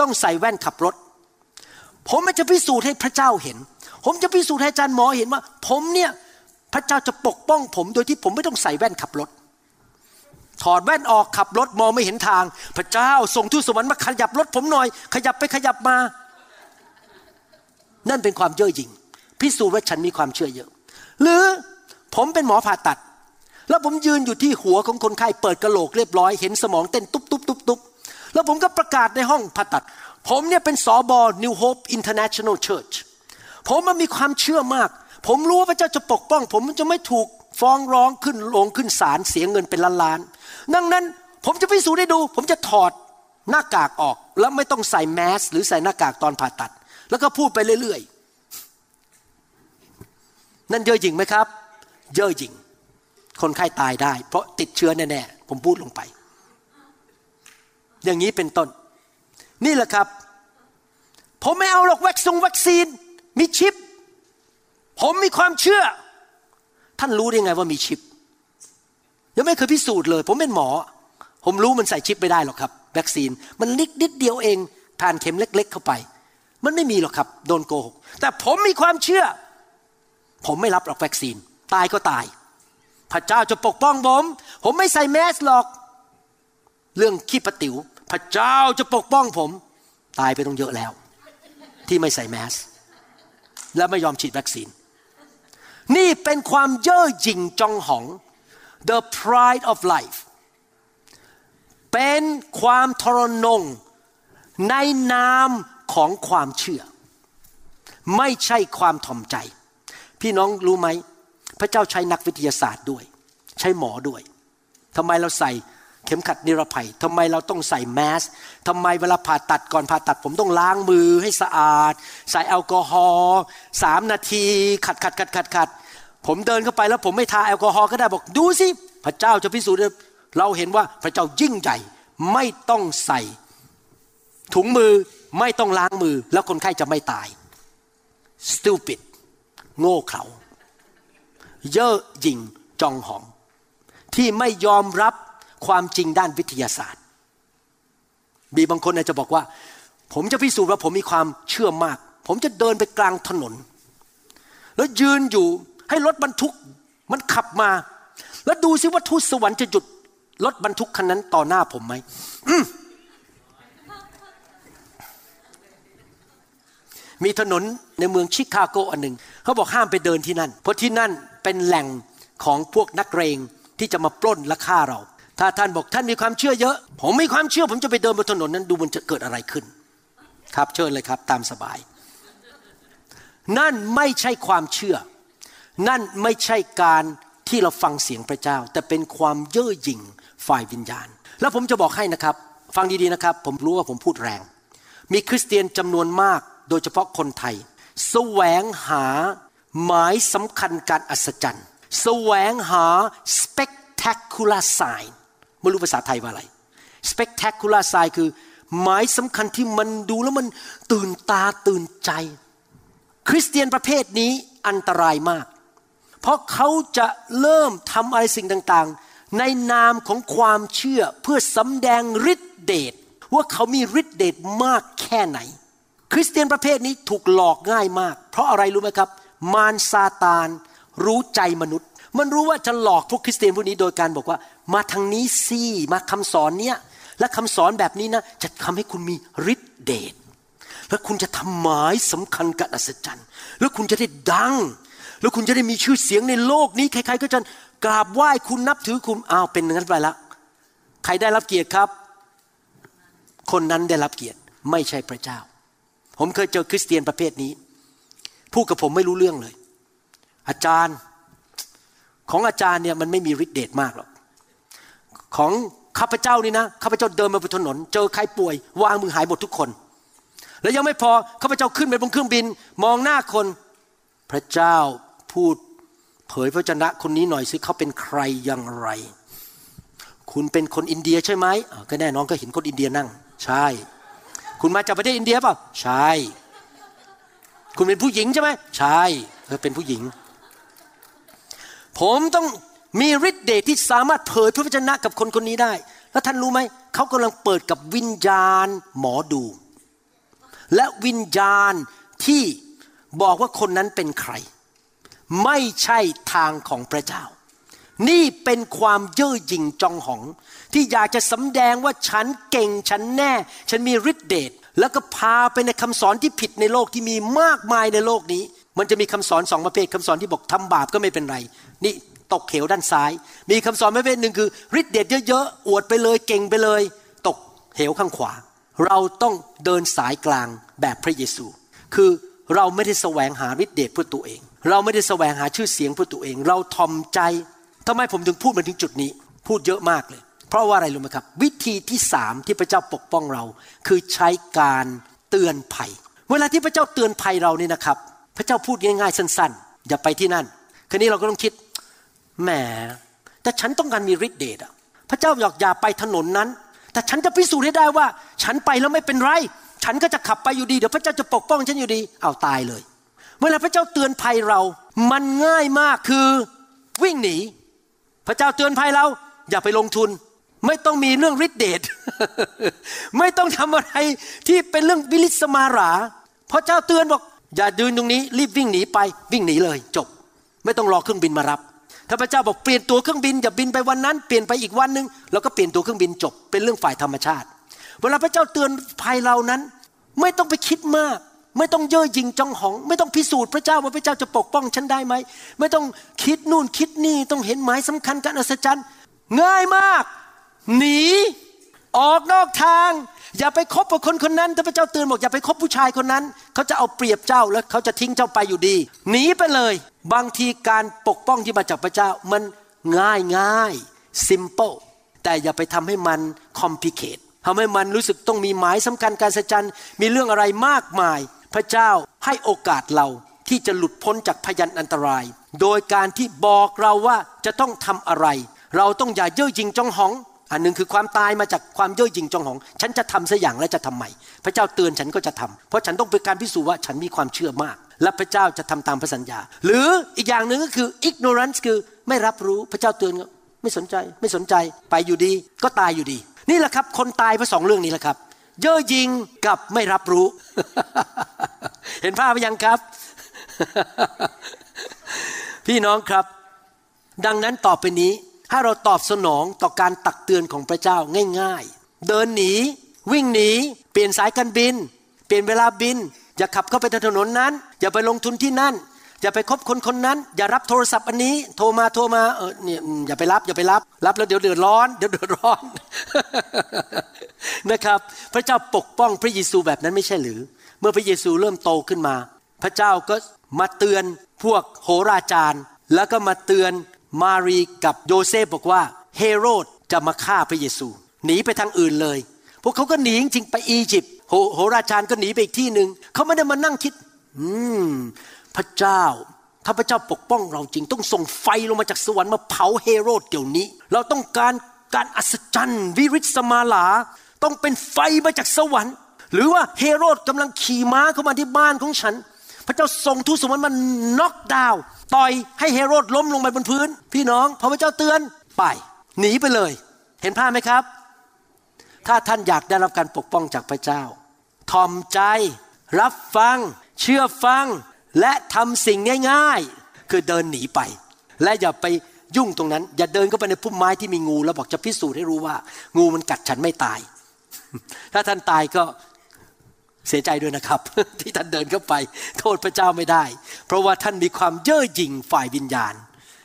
ต้องใส่แว่นขับรถ ผมจะพิสูจน์ให้พระเจ้าเห็น ผมจะพิสูจน์ให้อาจารย์หมอเห็นว่า ผมเนี่ยพระเจ้าจะปกป้องผมโดยที่ผมไม่ต้องใส่แว่นขับรถ ถอดแว่นออกขับรถมองไม่เห็นทาง พระเจ้าส่งทูตสวรรค์มาขยับรถผมหน่อย ขยับไปขยับมา นั่นเป็นความเย่อหยิ่งพิสูจน์ว่าฉันมีความเชื่อเยอะ หรือผมเป็นหมอผ่าตัด แล้วผมยืนอยู่ที่หัวของคนไข้เปิดกระโหลกเรียบร้อยเห็นสมองเต้นตุ๊บตุ๊บตุ๊บตุ๊บแล้วผมก็ประกาศในห้องผ่าตัด ผมเนี่ยเป็นสอบอ New Hope International Church ผมมันมีความเชื่อมาก ผมรู้ว่าพระเจ้าจะปกป้อง ผมจะไม่ถูกฟ้องร้องขึ้นลงขึ้นศาลเสียเงินเป็นล้านล้าน ดังนั้นผมจะพิสูจน์ให้ดู ผมจะถอดหน้ากากออก แล้วไม่ต้องใส่แมสหรือใส่หน้ากากตอนผ่าตัด แล้วก็พูดไปเรื่อยๆ นั่นเย่อหยิ่งไหมครับ เย่อหยิ่งคนไข้าตายได้ เพราะติดเชื้อแน่ๆ ผมพูดลงไป อย่างนี้เป็นต้น นี่แหละครับ ผมไม่เอาหรอกวัคซงวัคซีน มีชิป ผมมีความเชื่อ ท่านรู้ได้ไงว่ามีชิป ยังไม่เคยพิสูจน์เลย ผมเป็นหมอ ผมรู้มันใส่ชิปไม่ได้หรอกครับ วัคซีนมันลิกนิดเดียวเองทานเข็มเล็ก ๆ เข้าไป มันไม่มีหรอกครับ โดนโกหก แต่ผมมีความเชื่อ ผมไม่รับหรอกวัคซีน ตายก็ตาย พระเจ้าจะปกป้องผม ผมไม่ใส่แมสหรอก เรื่องขี้ปติ๋วพระเจ้าจะปกป้องผม ตายไปต้องเยอะแล้ว ที่ไม่ใส่แมส และไม่ยอมฉีดวัคซีน นี่เป็นความเย่อหยิ่งจองหอง the pride of life เป็นความทรนงในนามของความเชื่อ ไม่ใช่ความถ่อมใจ พี่น้องรู้ไหม พระเจ้าใช้นักวิทยาศาสตร์ด้วย ใช้หมอด้วยทำไมเราใส่เข็มขัดนิรภัยทำไมเราต้องใส่แมสทำไมเวลาผ่าตัดก่อนผ่าตัด ผมต้องล้างมือให้สะอาด ใส่แอลกอฮอล์สามนาที ขัดขัดขัดขัดขัด ผมเดินเข้าไปแล้วผมไม่ทาแอลกอฮอล์ก็ได้บอกดูสิพระเจ้าจะพิสูจน์เราเห็นว่าพระเจ้ายิ่งใหญ่ไม่ต้องใส่ ถุงมือไม่ต้องล้างมือ แล้วคนไข้จะไม่ตาย stupid โง่เขลาเย่อหยิ่งจองหอง ที่ไม่ยอมรับความจริงด้านวิทยาศาสตร์ มีบางคนอาจจะบอกว่า ผมจะพิสูจน์ว่าผมมีความเชื่อมาก ผมจะเดินไปกลางถนน แล้วยืนอยู่ ให้รถบรรทุกมันขับมา แล้วดูซิว่าทูตสวรรค์จะหยุดรถบรรทุกคันนั้นต่อหน้าผมไหมมีถนนในเมืองชิคาโกอันหนึ่งเขาบอกห้ามไปเดินที่นั่น เพราะที่นั่นเป็นแหล่งของพวกนักเรงที่จะมาปล้นและฆ่าเรา ถ้าท่านบอกท่านมีความเชื่อเยอะ ผมมีความเชื่อผมจะไปเดินบนถนนนั้นดูมันจะเกิดอะไรขึ้น ครับเชิญเลยครับ ตามสบาย นั่นไม่ใช่ความเชื่อ นั่นไม่ใช่การที่เราฟังเสียงพระเจ้า แต่เป็นความเย่อหยิ่งฝ่ายวิญญาณ แล้วผมจะบอกให้นะครับ ฟังดีๆนะครับ ผมรู้ว่าผมพูดแรง มีคริสเตียนจำนวนมาก โดยเฉพาะคนไทย แสวงหาหมายสำคัญการอัศจรรย์ แสวงหา spectacular sign ไม่รู้ภาษาไทยว่าอะไร spectacular sign คือหมายสำคัญที่มันดูแล้วมันตื่นตาตื่นใจ คริสเตียนประเภทนี้อันตรายมาก เพราะเขาจะเริ่มทำอะไรสิ่งต่างๆ ในนามของความเชื่อเพื่อสำแดงฤทธิเดชว่าเขามีฤทธิเดชมากแค่ไหน คริสเตียนประเภทนี้ถูกหลอกง่ายมาก เพราะอะไรรู้ไหมครับ มารซาตาน รู้ใจมนุษย์ มันรู้ว่าจะหลอกพวกคริสเตียนพวกนี้โดยการบอกว่า มาทางนี้สิมาคำสอนเนี้ยและคำสอนแบบนี้นะจะทำให้คุณมีฤทธิเดชและคุณจะทำหมายสำคัญกับอัศจรรย์ แล้วคุณจะได้ดัง แล้วคุณจะได้มีชื่อเสียงในโลกนี้ใครๆก็จะกราบไหว้คุณนับถือคุณอ้าวเป็นงั้นไปละใครได้รับเกียรติครับ คนนั้นได้รับเกียรติไม่ใช่พระเจ้า ผมเคยเจอคริสเตียนประเภทนี้ พูดกับผมไม่รู้เรื่องเลย อาจารย์ของอาจารย์เนี่ยมันไม่มีฤทธิ์เดชมากหรอกของข้าพเจ้านี่นะข้าพเจ้าเดินมาบนถนน เจอใครป่วยวางมือหายหมดทุกคน แล้วยังไม่พอข้าพเจ้าขึ้นไปบนเครื่องบิน มองหน้าคน พระเจ้า พูดเผยพระชนะคนนี้หน่อยสิเขาเป็นใครอย่างไร คุณเป็นคนอินเดียใช่ไหมก็แน่นอนก็เห็นคนอินเดียนั่ง ใช่ คุณมาจากประเทศอินเดียเปล่าใช่ คุณเป็นผู้หญิงใช่ไหมใช่เออเป็นผู้หญิง ผมต้องมีฤทธิ์เดชที่สามารถเผยพระวจนะกับคนคนนี้ได้ แล้วท่านรู้ไหม เขากำลังเปิดกับวิญญาณหมอดู และวิญญาณที่บอกว่าคนนั้นเป็นใคร ไม่ใช่ทางของพระเจ้า นี่เป็นความเย่อหยิ่งจองหอง ที่อยากจะสำแดงว่าฉันเก่งฉันแน่ ฉันมีฤทธิเดชแล้วก็พาไปในคำสอนที่ผิดในโลกที่มีมากมายในโลกนี้ มันจะมีคำสอนสองประเภทคำสอนที่บอกทำบาปก็ไม่เป็นไร นี่ตกเขวด้านซ้าย มีคำสอนประเภทหนึ่งคือฤทธิเดชเยอะๆอวดไปเลยเก่งไปเลย ตกเหวข้างขวา เราต้องเดินสายกลางแบบพระเยซู คือเราไม่ได้แสวงหาฤทธิเดชเพื่อตัวเอง เราไม่ได้แสวงหาชื่อเสียงเพื่อตัวเอง เราทอมใจทำไมผมถึงพูดมาถึงจุดนี้ พูดเยอะมากเลย เพราะว่าอะไรรู้ไหมครับ วิธีที่สามที่พระเจ้าปกป้องเรา คือใช้การเตือนภัย เวลาที่พระเจ้าเตือนภัยเรานี่นะครับ พระเจ้าพูดง่ายๆสั้น ๆ อย่าไปที่นั่นคราวนี้เราก็ต้องคิดแหมแต่ฉันต้องการมีฤทธิ์เดชอะพระเจ้าอยากอย่าไปถนนนั้น แต่ฉันจะพิสูจน์ให้ได้ว่า ฉันไปแล้วไม่เป็นไร ฉันก็จะขับไปอยู่ดีเดี๋ยวพระเจ้าจะปกป้องฉันอยู่ดีเอาตายเลย เวลาพระเจ้าเตือนภัยเรา มันง่ายมากคือวิ่งหนี พระเจ้าเตือนภัยเรา อย่าไปลงทุน ไม่ต้องมีเรื่องฤทธิเดชไม่ต้องทำอะไรที่เป็นเรื่องวิลิสมาราพระเจ้าเตือนบอก อย่าดืนตรงนี้ รีบวิ่งหนีไปวิ่งหนีเลย จบ ไม่ต้องรอเครื่องบินมารับถ้าพระเจ้าบอกเปลี่ยนตัวเครื่องบินอย่าบินไปวันนั้นเปลี่ยนไปอีกวันหนึ่งแล้วก็เปลี่ยนตัวเครื่องบินจบเป็นเรื่องฝ่ายธรรมชาติ เวลาพระเจ้าเตือนภัยเรานั้น ไม่ต้องไปคิดมาก ไม่ต้องเย่อหยิ่งจองหอง ไม่ต้องพิสูจน์พระเจ้าว่าพระเจ้าจะปกป้องฉันได้ไหม ไม่ต้องคิดนู่นคิดนี่ต้องเห็นหมายสำคัญการอัศจรรย์ ง่ายมาก หนี ออกนอกทาง อย่าไปคบกับคนคนนั้นถ้าพระเจ้าเตือนบอกอย่าไปคบผู้ชายคนนั้น เขาจะเอาเปรียบเจ้าแล้วเขาจะทิ้งเจ้าไปอยู่ดี หนีไปเลย บางทีการปกป้องที่มาจากพระเจ้ามันง่ายง่าย simple แต่อย่าไปทำให้มัน complicate ทำให้มันรู้สึกต้องมีหมายสำคัญการสัจจันมีเรื่องอะไรมากมาย พระเจ้าให้โอกาสเราที่จะหลุดพ้นจากพยันอันตราย โดยการที่บอกเราว่าจะต้องทำอะไร เราต้องอย่าเย่อหยิ่งจองหอง อันหนึ่งคือความตายมาจากความเย่อหยิ่งจองหอง ฉันจะทำสัอย่างและจะทำใหม่ พระเจ้าเตือนฉันก็จะทำเพราะฉันต้องเป็นการพิสูจน์ว่าฉันมีความเชื่อมาก และพระเจ้าจะทำตามพระสัญญา หรืออีกอย่างหนึ่งก็คือ ignorance คือไม่รับรู้พระเจ้าเตือนไม่สนใจไม่สนใจไปอยู่ดีก็ตายอยู่ดี นี่แหละครับ คนตายเพราะสองเรื่องนี้แหละครับ เย่อหยิ่งกับไม่รับรู้ เห็นภาพไหมยังครับ พี่น้องครับ ดังนั้นต่อไปนี้ถ้าเราตอบสนองต่อการตักเตือนของพระเจ้าง่าย ๆ เดินหนี วิ่งหนี เปลี่ยนสายการบิน เปลี่ยนเวลาบิน อย่าขับเข้าไปถนนนั้น อย่าไปลงทุนที่นั่น อย่าไปคบคนคนนั้น อย่ารับโทรศัพท์อันนี้ โทรมาโทรมาเออเนี่ยอย่าไปรับอย่าไปรับ รับแล้วเดี๋ยวเดือดร้อน เดี๋ยวเดือดร้อนนะครับ พระเจ้าปกป้องพระเยซูแบบนั้นไม่ใช่หรือ เมื่อพระเยซูเริ่มโตขึ้นมา พระเจ้าก็มาเตือนพวกโหราจารย์ แล้วก็มาเตือนมารีกับโยเซฟบอกว่าเฮโรดจะมาฆ่าพระเยซู หนีไปทางอื่นเลย พวกเขาก็หนีจริงไปอียิปต์โหโหราจารย์ก็หนีไปอีกที่หนึ่งเขาไม่ได้มานั่งคิด อืม พระเจ้าถ้าพระเจ้าปกป้องเราจริง ต้องส่งไฟลงมาจากสวรรค์มาเผาเฮโรดเดี๋ยวนี้ เราต้องการการอัศจรรย์ วิริสมาลา ต้องเป็นไฟมาจากสวรรค์ หรือว่าเฮโรดกำลังขี่ม้าเข้ามาที่บ้านของฉัน พระเจ้าส่งทูตสวรรค์มันน็อกดาวต่อยให้เฮโรดล้มลงไปบนพื้น พี่น้องพอพระเจ้าเตือนไปหนีไปเลย เห็นภาพไหมครับ ถ้าท่านอยากได้รับการปกป้องจากพระเจ้าทอมใจ รับฟัง เชื่อฟัง และทำสิ่งง่ายๆ คือเดินหนีไป และอย่าไปยุ่งตรงนั้น อย่าเดินเข้าไปในพุ่มไม้ที่มีงูแล้วบอกจะพิสูจน์ให้รู้ว่า งูมันกัดฉันไม่ตาย ถ้าท่านตายก็เสียใจด้วยนะครับ ที่ท่านเดินเข้าไป โทษพระเจ้าไม่ได้ เพราะว่าท่านมีความเย่อหยิ่งฝ่ายวิญญาณ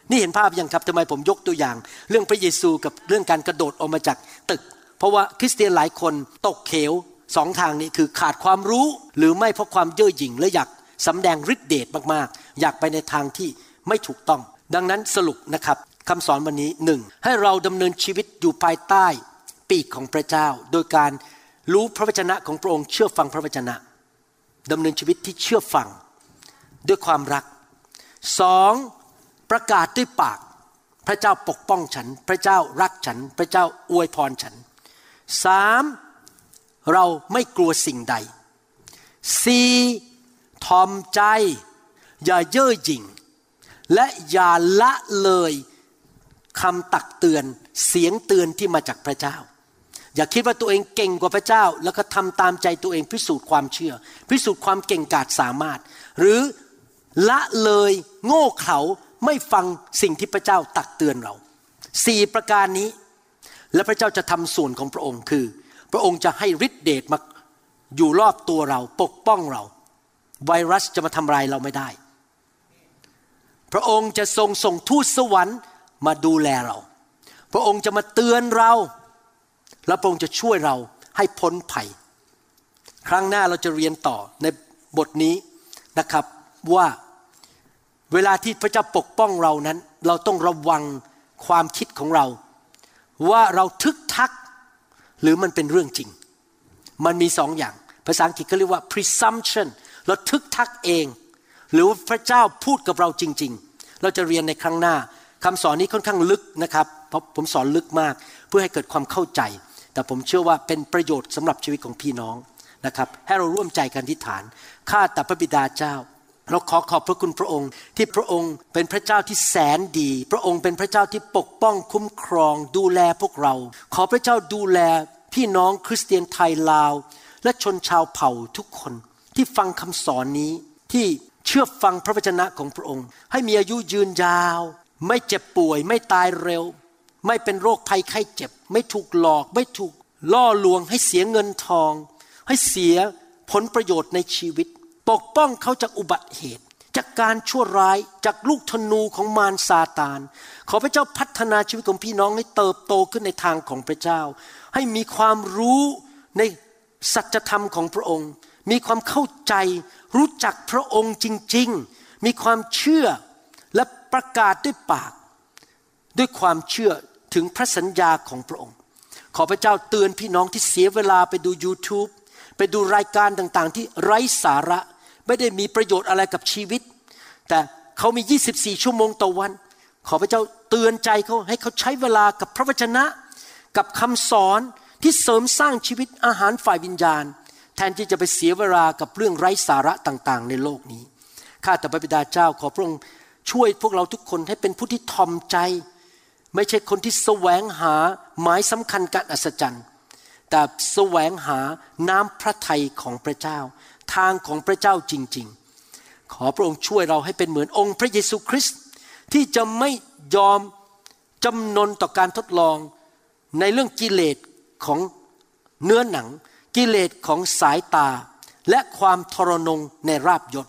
นี่เห็นภาพยังครับทำไมผมยกตัวอย่าง เรื่องพระเยซูกับเรื่องการกระโดดออกมาจากตึก เพราะว่าคริสเตียนหลายคนตกเขวสองทางนี้คือขาดความรู้หรือไม่เพราะความเย่อหยิ่งและอยาก สำแดงฤทธิเดชมากๆ อยากไปในทางที่ไม่ถูกต้อง ดังนั้นสรุปนะครับคำสอนวันนี้หนึ่งให้เราดำเนินชีวิตอยู่ภายใต้ปีกของพระเจ้า โดยการรู้พระวจนะของพระองค์เชื่อฟังพระวจนะดำเนินชีวิตที่เชื่อฟังด้วยความรักสองประกาศด้วยปาก พระเจ้าปกป้องฉัน พระเจ้ารักฉัน พระเจ้าอวยพรฉันสามเราไม่กลัวสิ่งใดสี่ ทอมใจ อย่าเย่อหยิ่ง และอย่าละเลยคำตักเตือนเสียงเตือนที่มาจากพระเจ้า อย่าคิดว่าตัวเองเก่งกว่าพระเจ้า แล้วก็ทำตามใจตัวเองพิสูจน์ความเชื่อ พิสูจน์ความเก่งกาจสามารถ หรือละเลยโง่เขลาไม่ฟังสิ่งที่พระเจ้าตักเตือนเราสี่ประการนี้ และพระเจ้าจะทำส่วนของพระองค์คือ พระองค์จะให้ฤทธิเดชมาอยู่รอบตัวเราปกป้องเรา ไวรัสจะมาทำลายเราไม่ได้ พระองค์จะทรงส่งทูตสวรรค์มาดูแลเรา พระองค์จะมาเตือนเรา และพระองค์จะช่วยเราให้พ้นภัย ครั้งหน้าเราจะเรียนต่อในบทนี้นะครับว่าเวลาที่พระเจ้าปกป้องเรานั้น เราต้องระวังความคิดของเรา ว่าเราทึกทักหรือมันเป็นเรื่องจริง มันมีสองอย่าง ภาษาอังกฤษเขาเรียกว่า presumption เราทึกทักเอง หรือพระเจ้าพูดกับเราจริง ๆ เราจะเรียนในครั้งหน้าคำสอนนี้ค่อนข้างลึกนะครับเพราะผมสอนลึกมากเพื่อให้เกิดความเข้าใจ แต่ผมเชื่อว่าเป็นประโยชน์สำหรับชีวิตของพี่น้องนะครับให้เราร่วมใจกันที่ฐานข้าแต่พระบิดาเจ้า เราขอขอบพระคุณพระองค์ ที่พระองค์เป็นพระเจ้าที่แสนดี พระองค์เป็นพระเจ้าที่ปกป้องคุ้มครอง ดูแลพวกเรา ขอพระเจ้าดูแลพี่น้องคริสเตียนไทยลาว และชนชาวเผ่าทุกคน ที่ฟังคำสอนนี้ที่เชื่อฟังพระวจนะของพระองค์ ให้มีอายุยืนยาว ไม่เจ็บป่วย ไม่ตายเร็ว ไม่เป็นโรคภัยไข้เจ็บ ไม่ถูกหลอก ไม่ถูกล่อลวง ให้เสียเงินทอง ให้เสียผลประโยชน์ในชีวิต ปกป้องเขาจากอุบัติเหตุ จากการชั่วร้ายจากลูกธนูของมารซาตาน ขอพระเจ้าพัฒนาชีวิตของพี่น้องให้เติบโตขึ้นในทางของพระเจ้า ให้มีความรู้ในสัจธรรมของพระองค์ มีความเข้าใจรู้จักพระองค์จริง ๆ มีความเชื่อและประกาศด้วยปาก ด้วยความเชื่อถึงพระสัญญาของพระองค์ ขอพระเจ้าเตือนพี่น้องที่เสียเวลาไปดู YouTube ไปดูรายการต่างๆ ที่ไร้สาระ ไม่ได้มีประโยชน์อะไรกับชีวิต แต่เขามี 24 ชั่วโมงต่อวัน ขอพระเจ้าเตือนใจเขาให้เขาใช้เวลากับพระวจนะ กับคำสอนที่เสริมสร้างชีวิตอาหารฝ่ายวิญญาณ แทนที่จะไปเสียเวลากับเรื่องไร้สาระต่างๆ ในโลกนี้ ข้าแต่พระบิดาเจ้าขอพระองค์ช่วยพวกเราทุกคนให้เป็นผู้ที่ทอมใจ ไม่ใช่คนที่แสวงหาหมายสำคัญการอัศจรรย์ แต่แสวงหาน้ำพระทัยของพระเจ้า ทางของพระเจ้าจริง ๆ ขอพระองค์ช่วยเราให้เป็นเหมือนองค์พระเยซูคริสต์ที่จะไม่ยอมจำนนต่อการทดลองในเรื่องกิเลสของเนื้อหนัง กิเลสของสายตาและความทรนงในราบยศ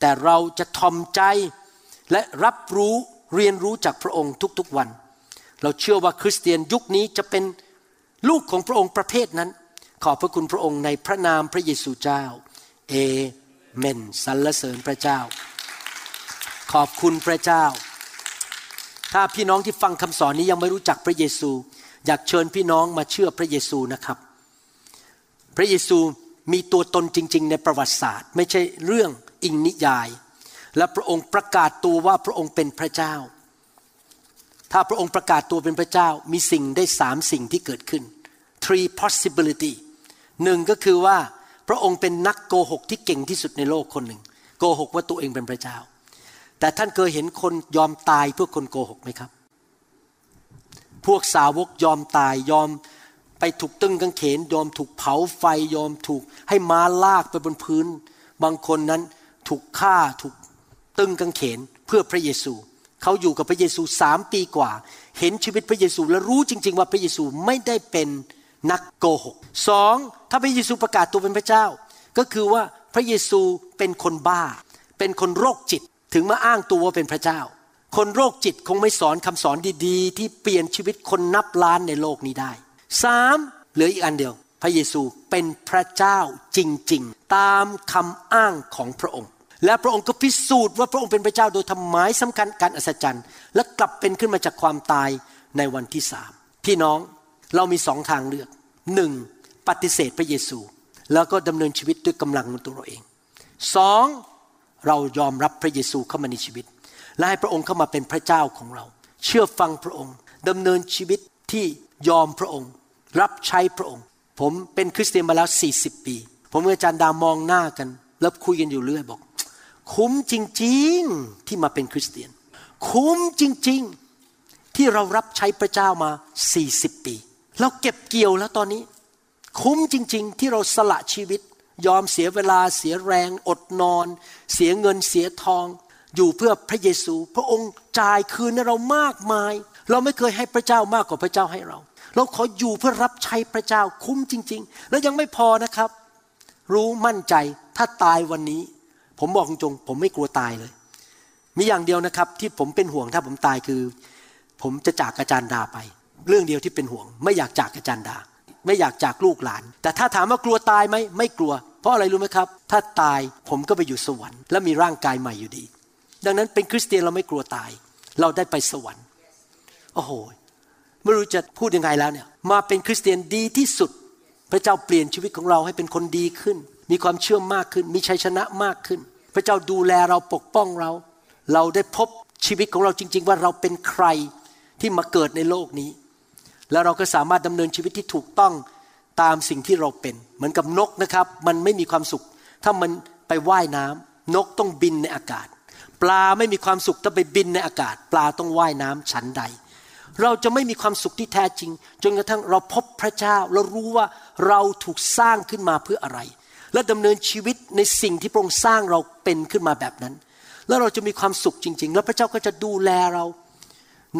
แต่เราจะทอมใจและรับรู้เรียนรู้จากพระองค์ทุกๆวัน เราเชื่อว่าคริสเตียนยุคนี้จะเป็นลูกของพระองค์ประเภทนั้น ขอบพระคุณพระองค์ในพระนามพระเยซูเจ้า เอเมนสรรเสริญพระเจ้า ขอบคุณพระเจ้า ถ้าพี่น้องที่ฟังคำสอนนี้ยังไม่รู้จักพระเยซู อยากเชิญพี่น้องมาเชื่อพระเยซูนะครับ พระเยซูมีตัวตนจริง ๆ ในประวัติศาสตร์ ไม่ใช่เรื่องอิงนิยาย และพระองค์ประกาศตัวว่าพระองค์เป็นพระเจ้า ถ้าพระองค์ประกาศตัวเป็นพระเจ้ามีสิ่งได้สามสิ่งที่เกิดขึ้น three possibility หนึ่งก็คือว่าพระองค์เป็นนักโกหกที่เก่งที่สุดในโลกคนหนึ่ง โกหกว่าตัวเองเป็นพระเจ้า แต่ท่านเคยเห็นคนยอมตายเพื่อคนโกหกไหมครับ พวกสาวกยอมตายยอม ไปถูกตึงกางเขน ยอมถูกเผาไฟยอมถูกให้ม้าลากไปบนพื้น บางคนนั้นถูกฆ่าถูกตึงกางเขนเพื่อพระเยซูเขาอยู่กับพระเยซูสามปีกว่า เห็นชีวิตพระเยซูและรู้จริง ๆ ว่าพระเยซูไม่ได้เป็นนักโกหกสองถ้าพระเยซูประกาศตัวเป็นพระเจ้า ก็คือว่าพระเยซูเป็นคนบ้า เป็นคนโรคจิตถึงมาอ้างตัวว่าเป็นพระเจ้า คนโรคจิตคงไม่สอนคำสอนดี ๆ ที่เปลี่ยนชีวิตคนนับล้านในโลกนี้ได้ สามเหลืออีกอันเดียว พระเยซูเป็นพระเจ้าจริง ๆ ตามคำอ้างของพระองค์ และพระองค์ก็พิสูจน์ว่าพระองค์เป็นพระเจ้าโดยทำหมายสำคัญการอัศจรรย์ และกลับเป็นขึ้นมาจากความตายในวันที่สามพี่น้องเรามีสองทางเลือกหนึ่งปฏิเสธพระเยซู แล้วก็ดำเนินชีวิตด้วยกำลังของตัวเราเองสองเรายอมรับพระเยซูเข้ามาในชีวิต และให้พระองค์เข้ามาเป็นพระเจ้าของเรา เชื่อฟังพระองค์ดำเนินชีวิตที่ยอมพระองค์ รับใช้พระองค์ ผมเป็นคริสเตียนมาแล้ว 40 ปี ผมกับอาจารย์ดามองหน้ากัน แล้วคุยกันอยู่เรื่อยบอก คุ้มจริงๆที่มาเป็นคริสเตียน คุ้มจริงๆ ที่เรารับใช้พระเจ้ามา 40 ปี เราเก็บเกี่ยวแล้วตอนนี้ คุ้มจริง ๆ ที่เราสละชีวิต ยอมเสียเวลาเสียแรง อดนอน เสียเงินเสียทอง อยู่เพื่อพระเยซู พระองค์จ่ายคืนให้เรามากมาย เราไม่เคยให้พระเจ้ามากกว่าพระเจ้าให้เรา เราขออยู่เพื่อรับใช้พระเจ้าคุ้มจริง ๆ แล้วยังไม่พอนะครับ รู้มั่นใจถ้าตายวันนี้ ผมบอกตรงผมไม่กลัวตายเลย มีอย่างเดียวนะครับ ที่ผมเป็นห่วงถ้าผมตายคือ ผมจะจากอาจารย์ดาไป เรื่องเดียวที่เป็นห่วง ไม่อยากจากอาจารย์ดา ไม่อยากจากลูกหลาน แต่ถ้าถามว่ากลัวตายไหมไม่กลัว เพราะอะไรรู้ไหมครับ ถ้าตายผมก็ไปอยู่สวรรค์และมีร่างกายใหม่อยู่ดี ดังนั้นเป็นคริสเตียนเราไม่กลัวตาย เราได้ไปสวรรค์โอ้โห ไม่รู้จะพูดยังไงแล้วเนี่ยมาเป็นคริสเตียนดีที่สุด พระเจ้าเปลี่ยนชีวิตของเราให้เป็นคนดีขึ้น มีความเชื่อมากขึ้น มีชัยชนะมากขึ้น พระเจ้าดูแลเราปกป้องเรา เราได้พบชีวิตของเราจริง ๆ ว่าเราเป็นใครที่มาเกิดในโลกนี้ แล้วเราก็สามารถดำเนินชีวิตที่ถูกต้องตามสิ่งที่เราเป็น เหมือนกับนกนะครับ มันไม่มีความสุข ถ้ามันไปไว่ายน้ำนกต้องบินในอากาศ ปลาไม่มีความสุขถ้าไปบินในอากาศ ปลาต้องว่ายน้ำฉันใด เราจะไม่มีความสุขที่แท้จริง จนกระทั่งเราพบพระเจ้าเรารู้ว่าเราถูกสร้างขึ้นมาเพื่ออะไร และดำเนินชีวิตในสิ่งที่พระองค์สร้างเราเป็นขึ้นมาแบบนั้น แล้วเราจะมีความสุขจริง ๆ แล้วพระเจ้าก็จะดูแลเรา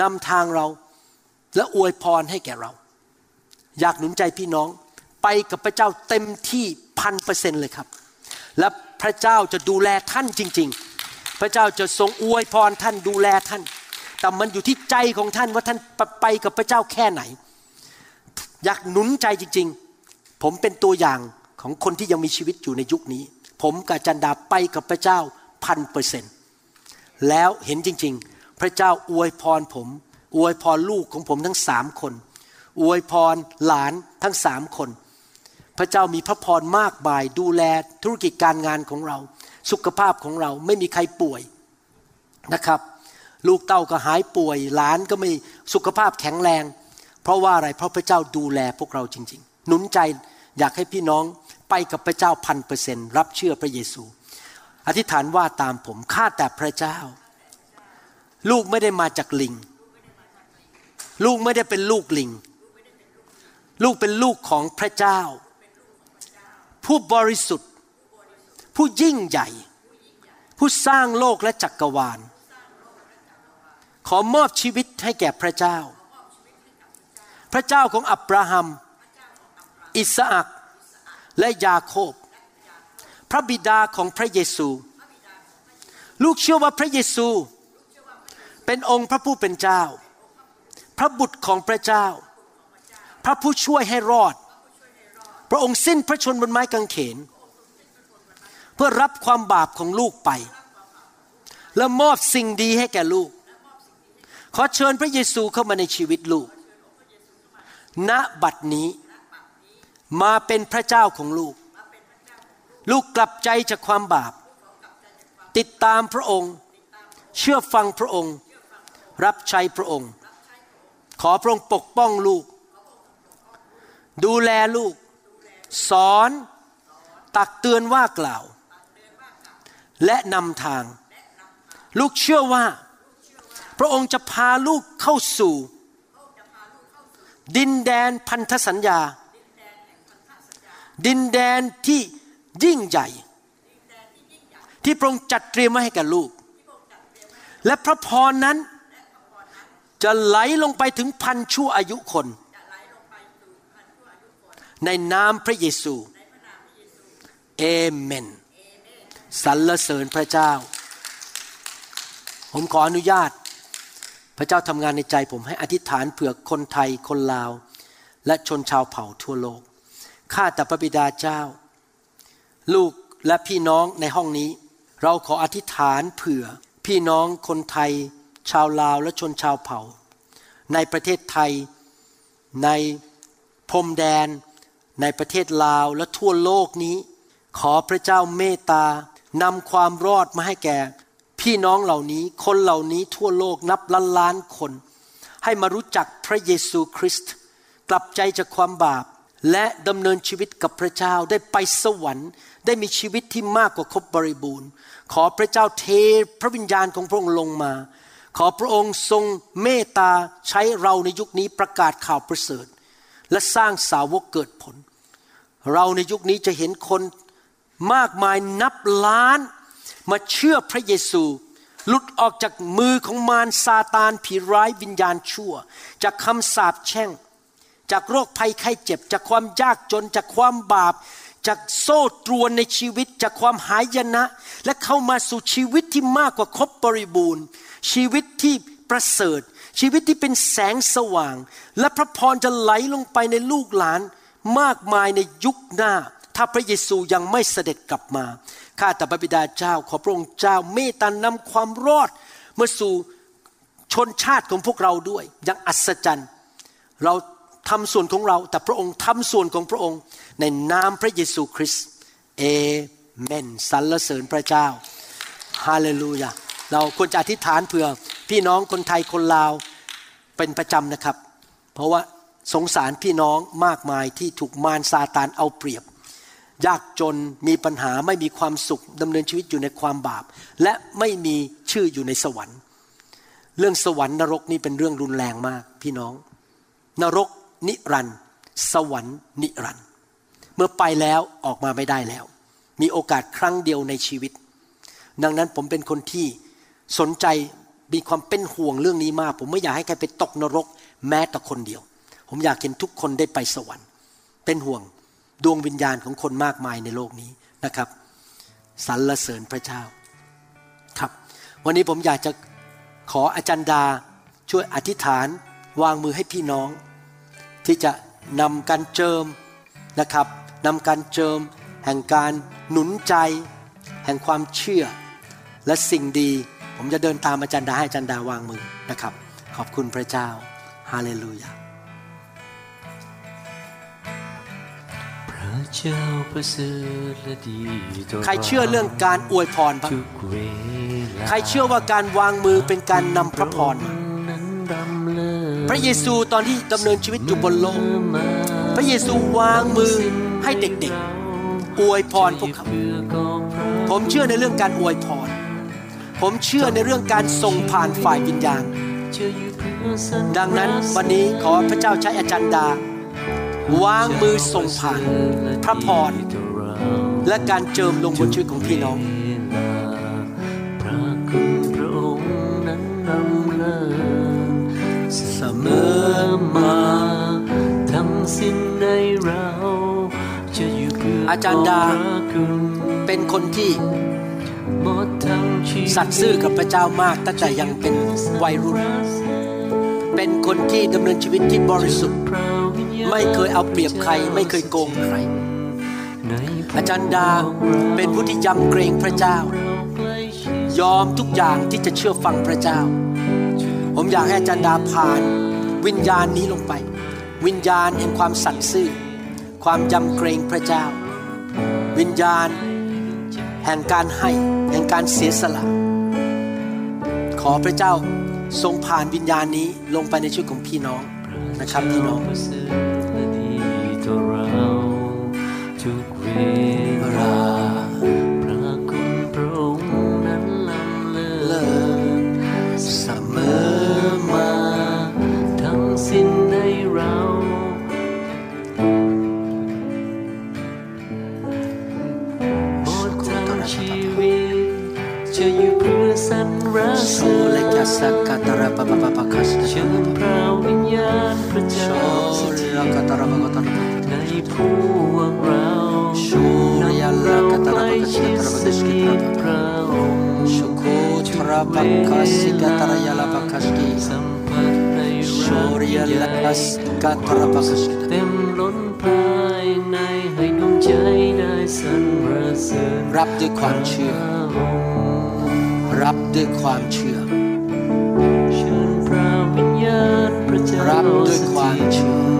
นำทางเราและอวยพรให้แก่เรา อยากหนุนใจพี่น้องไปกับพระเจ้าเต็มที่พันเปอร์เซ็นเลยครับ และพระเจ้าจะดูแลท่านจริง ๆ พระเจ้าจะทรงอวยพรท่านดูแลท่าน แต่มันอยู่ที่ใจของท่านว่าท่านไปกับพระเจ้าแค่ไหน อยากหนุนใจจริง ๆ ผมเป็นตัวอย่างของคนที่ยังมีชีวิตอยู่ในยุคนี้ ผมกับจันดาไปกับพระเจ้าพันเปอร์เซ็นต์แล้วเห็นจริง ๆ พระเจ้าอวยพรผม อวยพรลูกของผมทั้งสามคน อวยพรหลานทั้งสามคน พระเจ้ามีพระพรมากมายดูแลธุรกิจการงานของเรา สุขภาพของเราไม่มีใครป่วยนะครับ ลูกเต้าก็หายป่วยหลานก็ไม่สุขภาพแข็งแรง เพราะว่าอะไรเพราะพระเจ้าดูแลพวกเราจริง ๆ หนุนใจอยากให้พี่น้องไปกับพระเจ้าพันเปอร์เซ็นรับเชื่อพระเยซู อธิษฐานว่าตามผมข้าแต่พระเจ้า ลูกไม่ได้มาจากลิง ลูกไม่ได้เป็นลูกลิง ลูกเป็นลูกของพระเจ้า ผู้บริสุทธิ์ ผู้ยิ่งใหญ่ ผู้สร้างโลกและจักกรวาล ขอมอบชีวิตให้แก่พระเจ้า พระเจ้าของอับราฮัม อิสอักและยาโคบ พระบิดาของพระเยซู ลูกเชื่อว่าพระเยซู เป็นองค์พระผู้เป็นเจ้า พระบุตรของพระเจ้า พระผู้ช่วยให้รอด พระองค์สิ้นพระชนบนไม้กางเขน เพื่อรับความบาปของลูกไป และมอบสิ่งดีให้แก่ลูก ขอเชิญพระเยซูเข้ามาในชีวิตลูก ณ บัดนี้มาเป็นพระเจ้าของลูก ลูกกลับใจจากความบาป ติดตามพระองค์ เชื่อฟังพระองค์ รับใช้พระองค์ ขอพระองค์ปกป้องลูก ดูแลลูก สอน ตักเตือนว่ากล่าว และนำทาง ลูกเชื่อว่า พระองค์จะพาลูกเข้าสู่ ดินแดนพันธสัญญา ดินแดนที่ยิ่งใหญ่ ที่พระองค์จัดเตรียมไว้ให้กับลูก และพระพรนั้นจะไหลลงไปถึงพันชั่วอายุคน ในนามพระเยซูเอเมนสรรเสริญพระเจ้า ผมขออนุญาต พระเจ้าทำงานในใจผมให้อธิษฐานเผื่อคนไทยคนลาว และชนชาวเผ่าทั่วโลก ข้าแต่พระบิดาเจ้า ลูกและพี่น้องในห้องนี้ เราขออธิษฐานเผื่อพี่น้องคนไทย ชาวลาวและชนชาวเผ่า ในประเทศไทย ในพรมแดน ในประเทศลาวและทั่วโลกนี้ ขอพระเจ้าเมตตานำความรอดมาให้แก่ พี่น้องเหล่านี้คนเหล่านี้ทั่วโลกนับล้านล้านคน ให้มารู้จักพระเยซูคริสต์กลับใจจากความบาป และดำเนินชีวิตกับพระเจ้าได้ไปสวรรค์ ได้มีชีวิตที่มากกว่าครบบริบูรณ์ ขอพระเจ้าเทพระวิญญาณของพระองค์ลงมา ขอพระองค์ทรงเมตตาใช้เราในยุคนี้ประกาศข่าวประเสริฐ และสร้างสาวกเกิดผล เราในยุคนี้จะเห็นคนมากมายนับล้าน มาเชื่อพระเยซู หลุดออกจากมือของมารซาตานผีร้ายวิญญาณชั่ว จากคำสาปแช่ง จากโรคภัยไข้เจ็บ จากความยากจน จากความบาป จากโซ่ตรวนในชีวิต จากความหายนะ และเข้ามาสู่ชีวิตที่มากกว่าครบบริบูรณ์ ชีวิตที่ประเสริฐ ชีวิตที่เป็นแสงสว่าง และพระพรจะไหลลงไปในลูกหลานมากมายในยุคหน้า ถ้าพระเยซูยังไม่เสด็จกลับมา ข้าแต่พระบิดาเจ้า ขอพระองค์เจ้าเมตตานำความรอดมาสู่ชนชาติของพวกเราด้วย อย่างอัศจรรย์ เราทำส่วนของเรา แต่พระองค์ทำส่วนของพระองค์ ในนามพระเยซูคริสต์เอเมนสรรเสริญพระเจ้าฮาเลลูยาเราควรจะอธิษฐานเผื่อพี่น้องคนไทยคนลาวเป็นประจำนะครับ เพราะว่าสงสารพี่น้องมากมายที่ถูกมารซาตานเอาเปรียบ ยากจนมีปัญหาไม่มีความสุขดำเนินชีวิตอยู่ในความบาป และไม่มีชื่ออยู่ในสวรรค์ เรื่องสวรรค์นรกนี่เป็นเรื่องรุนแรงมากพี่น้อง นรกนิรันด์สวรรค์นิรันด์เมื่อไปแล้วออกมาไม่ได้แล้ว มีโอกาสครั้งเดียวในชีวิต ดังนั้นผมเป็นคนที่สนใจมีความเป็นห่วงเรื่องนี้มาก ผมไม่อยากให้ใครไปตกนรกแม้แต่คนเดียว ผมอยากเห็นทุกคนได้ไปสวรรค์ เป็นห่วง ดวงวิญญาณของคนมากมายในโลกนี้นะครับสรรเสริญพระเจ้าครับ วันนี้ผมอยากจะขออาจารย์ดาช่วยอธิษฐานวางมือให้พี่น้อง ที่จะนำการเจิมนะครับนำการเจิม แห่งการหนุนใจ แห่งความเชื่อ และสิ่งดี ผมจะเดินตามอาจารย์ดาให้อาจารย์ดาวางมือนะครับ ขอบคุณพระเจ้าฮาเลลูยา ใครเชื่อเรื่องการอวยพรบ้างใครเชื่อว่าการวางมือเป็นการนำพระพรมาพระเยซูตอนที่ดำเนินชีวิตอยู่บนโลก พระเยซูวางมือให้เด็กๆ อวยพรพวกเขา ผมเชื่อในเรื่องการอวยพร ผมเชื่อในเรื่องการส่งผ่านฝ่ายวิญญาณ ดังนั้นวันนี้ขอพระเจ้าใช้อาจารย์ดา วางมือส่งผ่านพระพรและการเจิมลงบนชีวิตของพี่น้องเสมอมาทั้งสิ้นในเราจะอยู่เพื่ออาจารย์ดาเป็นคนที่สัตย์ซื่อกับพระเจ้ามากตั้งแต่ยังเป็นวัยรุ่น เป็นคนที่ดำเนินชีวิตที่บริสุทธิ์ ไม่เคยเอาเปรียบใคร ไม่เคยโกงใคร อาจารย์ดาเป็นผู้ที่ยำเกรงพระเจ้า ยอมทุกอย่างที่จะเชื่อฟังพระเจ้า ผมอยากให้อาจารย์ดาผ่าน วิญญาณนี้ลงไป วิญญาณแห่งความสัตย์ซื่อ ความยำเกรงพระเจ้า วิญญาณ แห่งการให้แห่งการเสียสละ ขอพระเจ้าทรงผ่านวิญญาณนี้ลงไปในชีวิตของพี่น้องนะครับพี่น้อง ทุกเวลาพระคุณพระองค์นั้นลำเลิศเสมอมา ทั้งสิ้นในเราหมดทั้งชีวิตจะอยู่เพื่อสรรเสริญเชิญพระวิญญาณพระเจ้าสถิตในพ สัมผัสในรักยิ่งใหญ่เต็มล้นภายในให้ดวงใจได้สรรเสริญรับด้วยความเชื่อ รับด้วยความเชื่อเชิญพระวิญญาณพระเจ้ารับด้วยความเชื่อ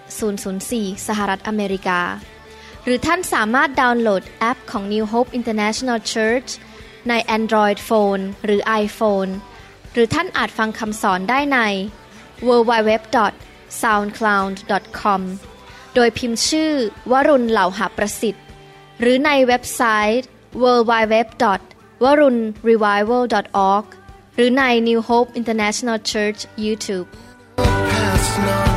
98004 สหรัฐอเมริกา หรือท่านสามารถดาวน์โหลดแอปของ New Hope International Church ใน Android Phone หรือ iPhone หรือท่านอาจฟังคำสอนได้ใน www.soundcloud.com โดยพิมพ์ชื่อ วรุณเหล่าหาประสิทธิ์ หรือในเว็บไซต์ www.warunrevival.org หรือใน New Hope International Church YouTube Past not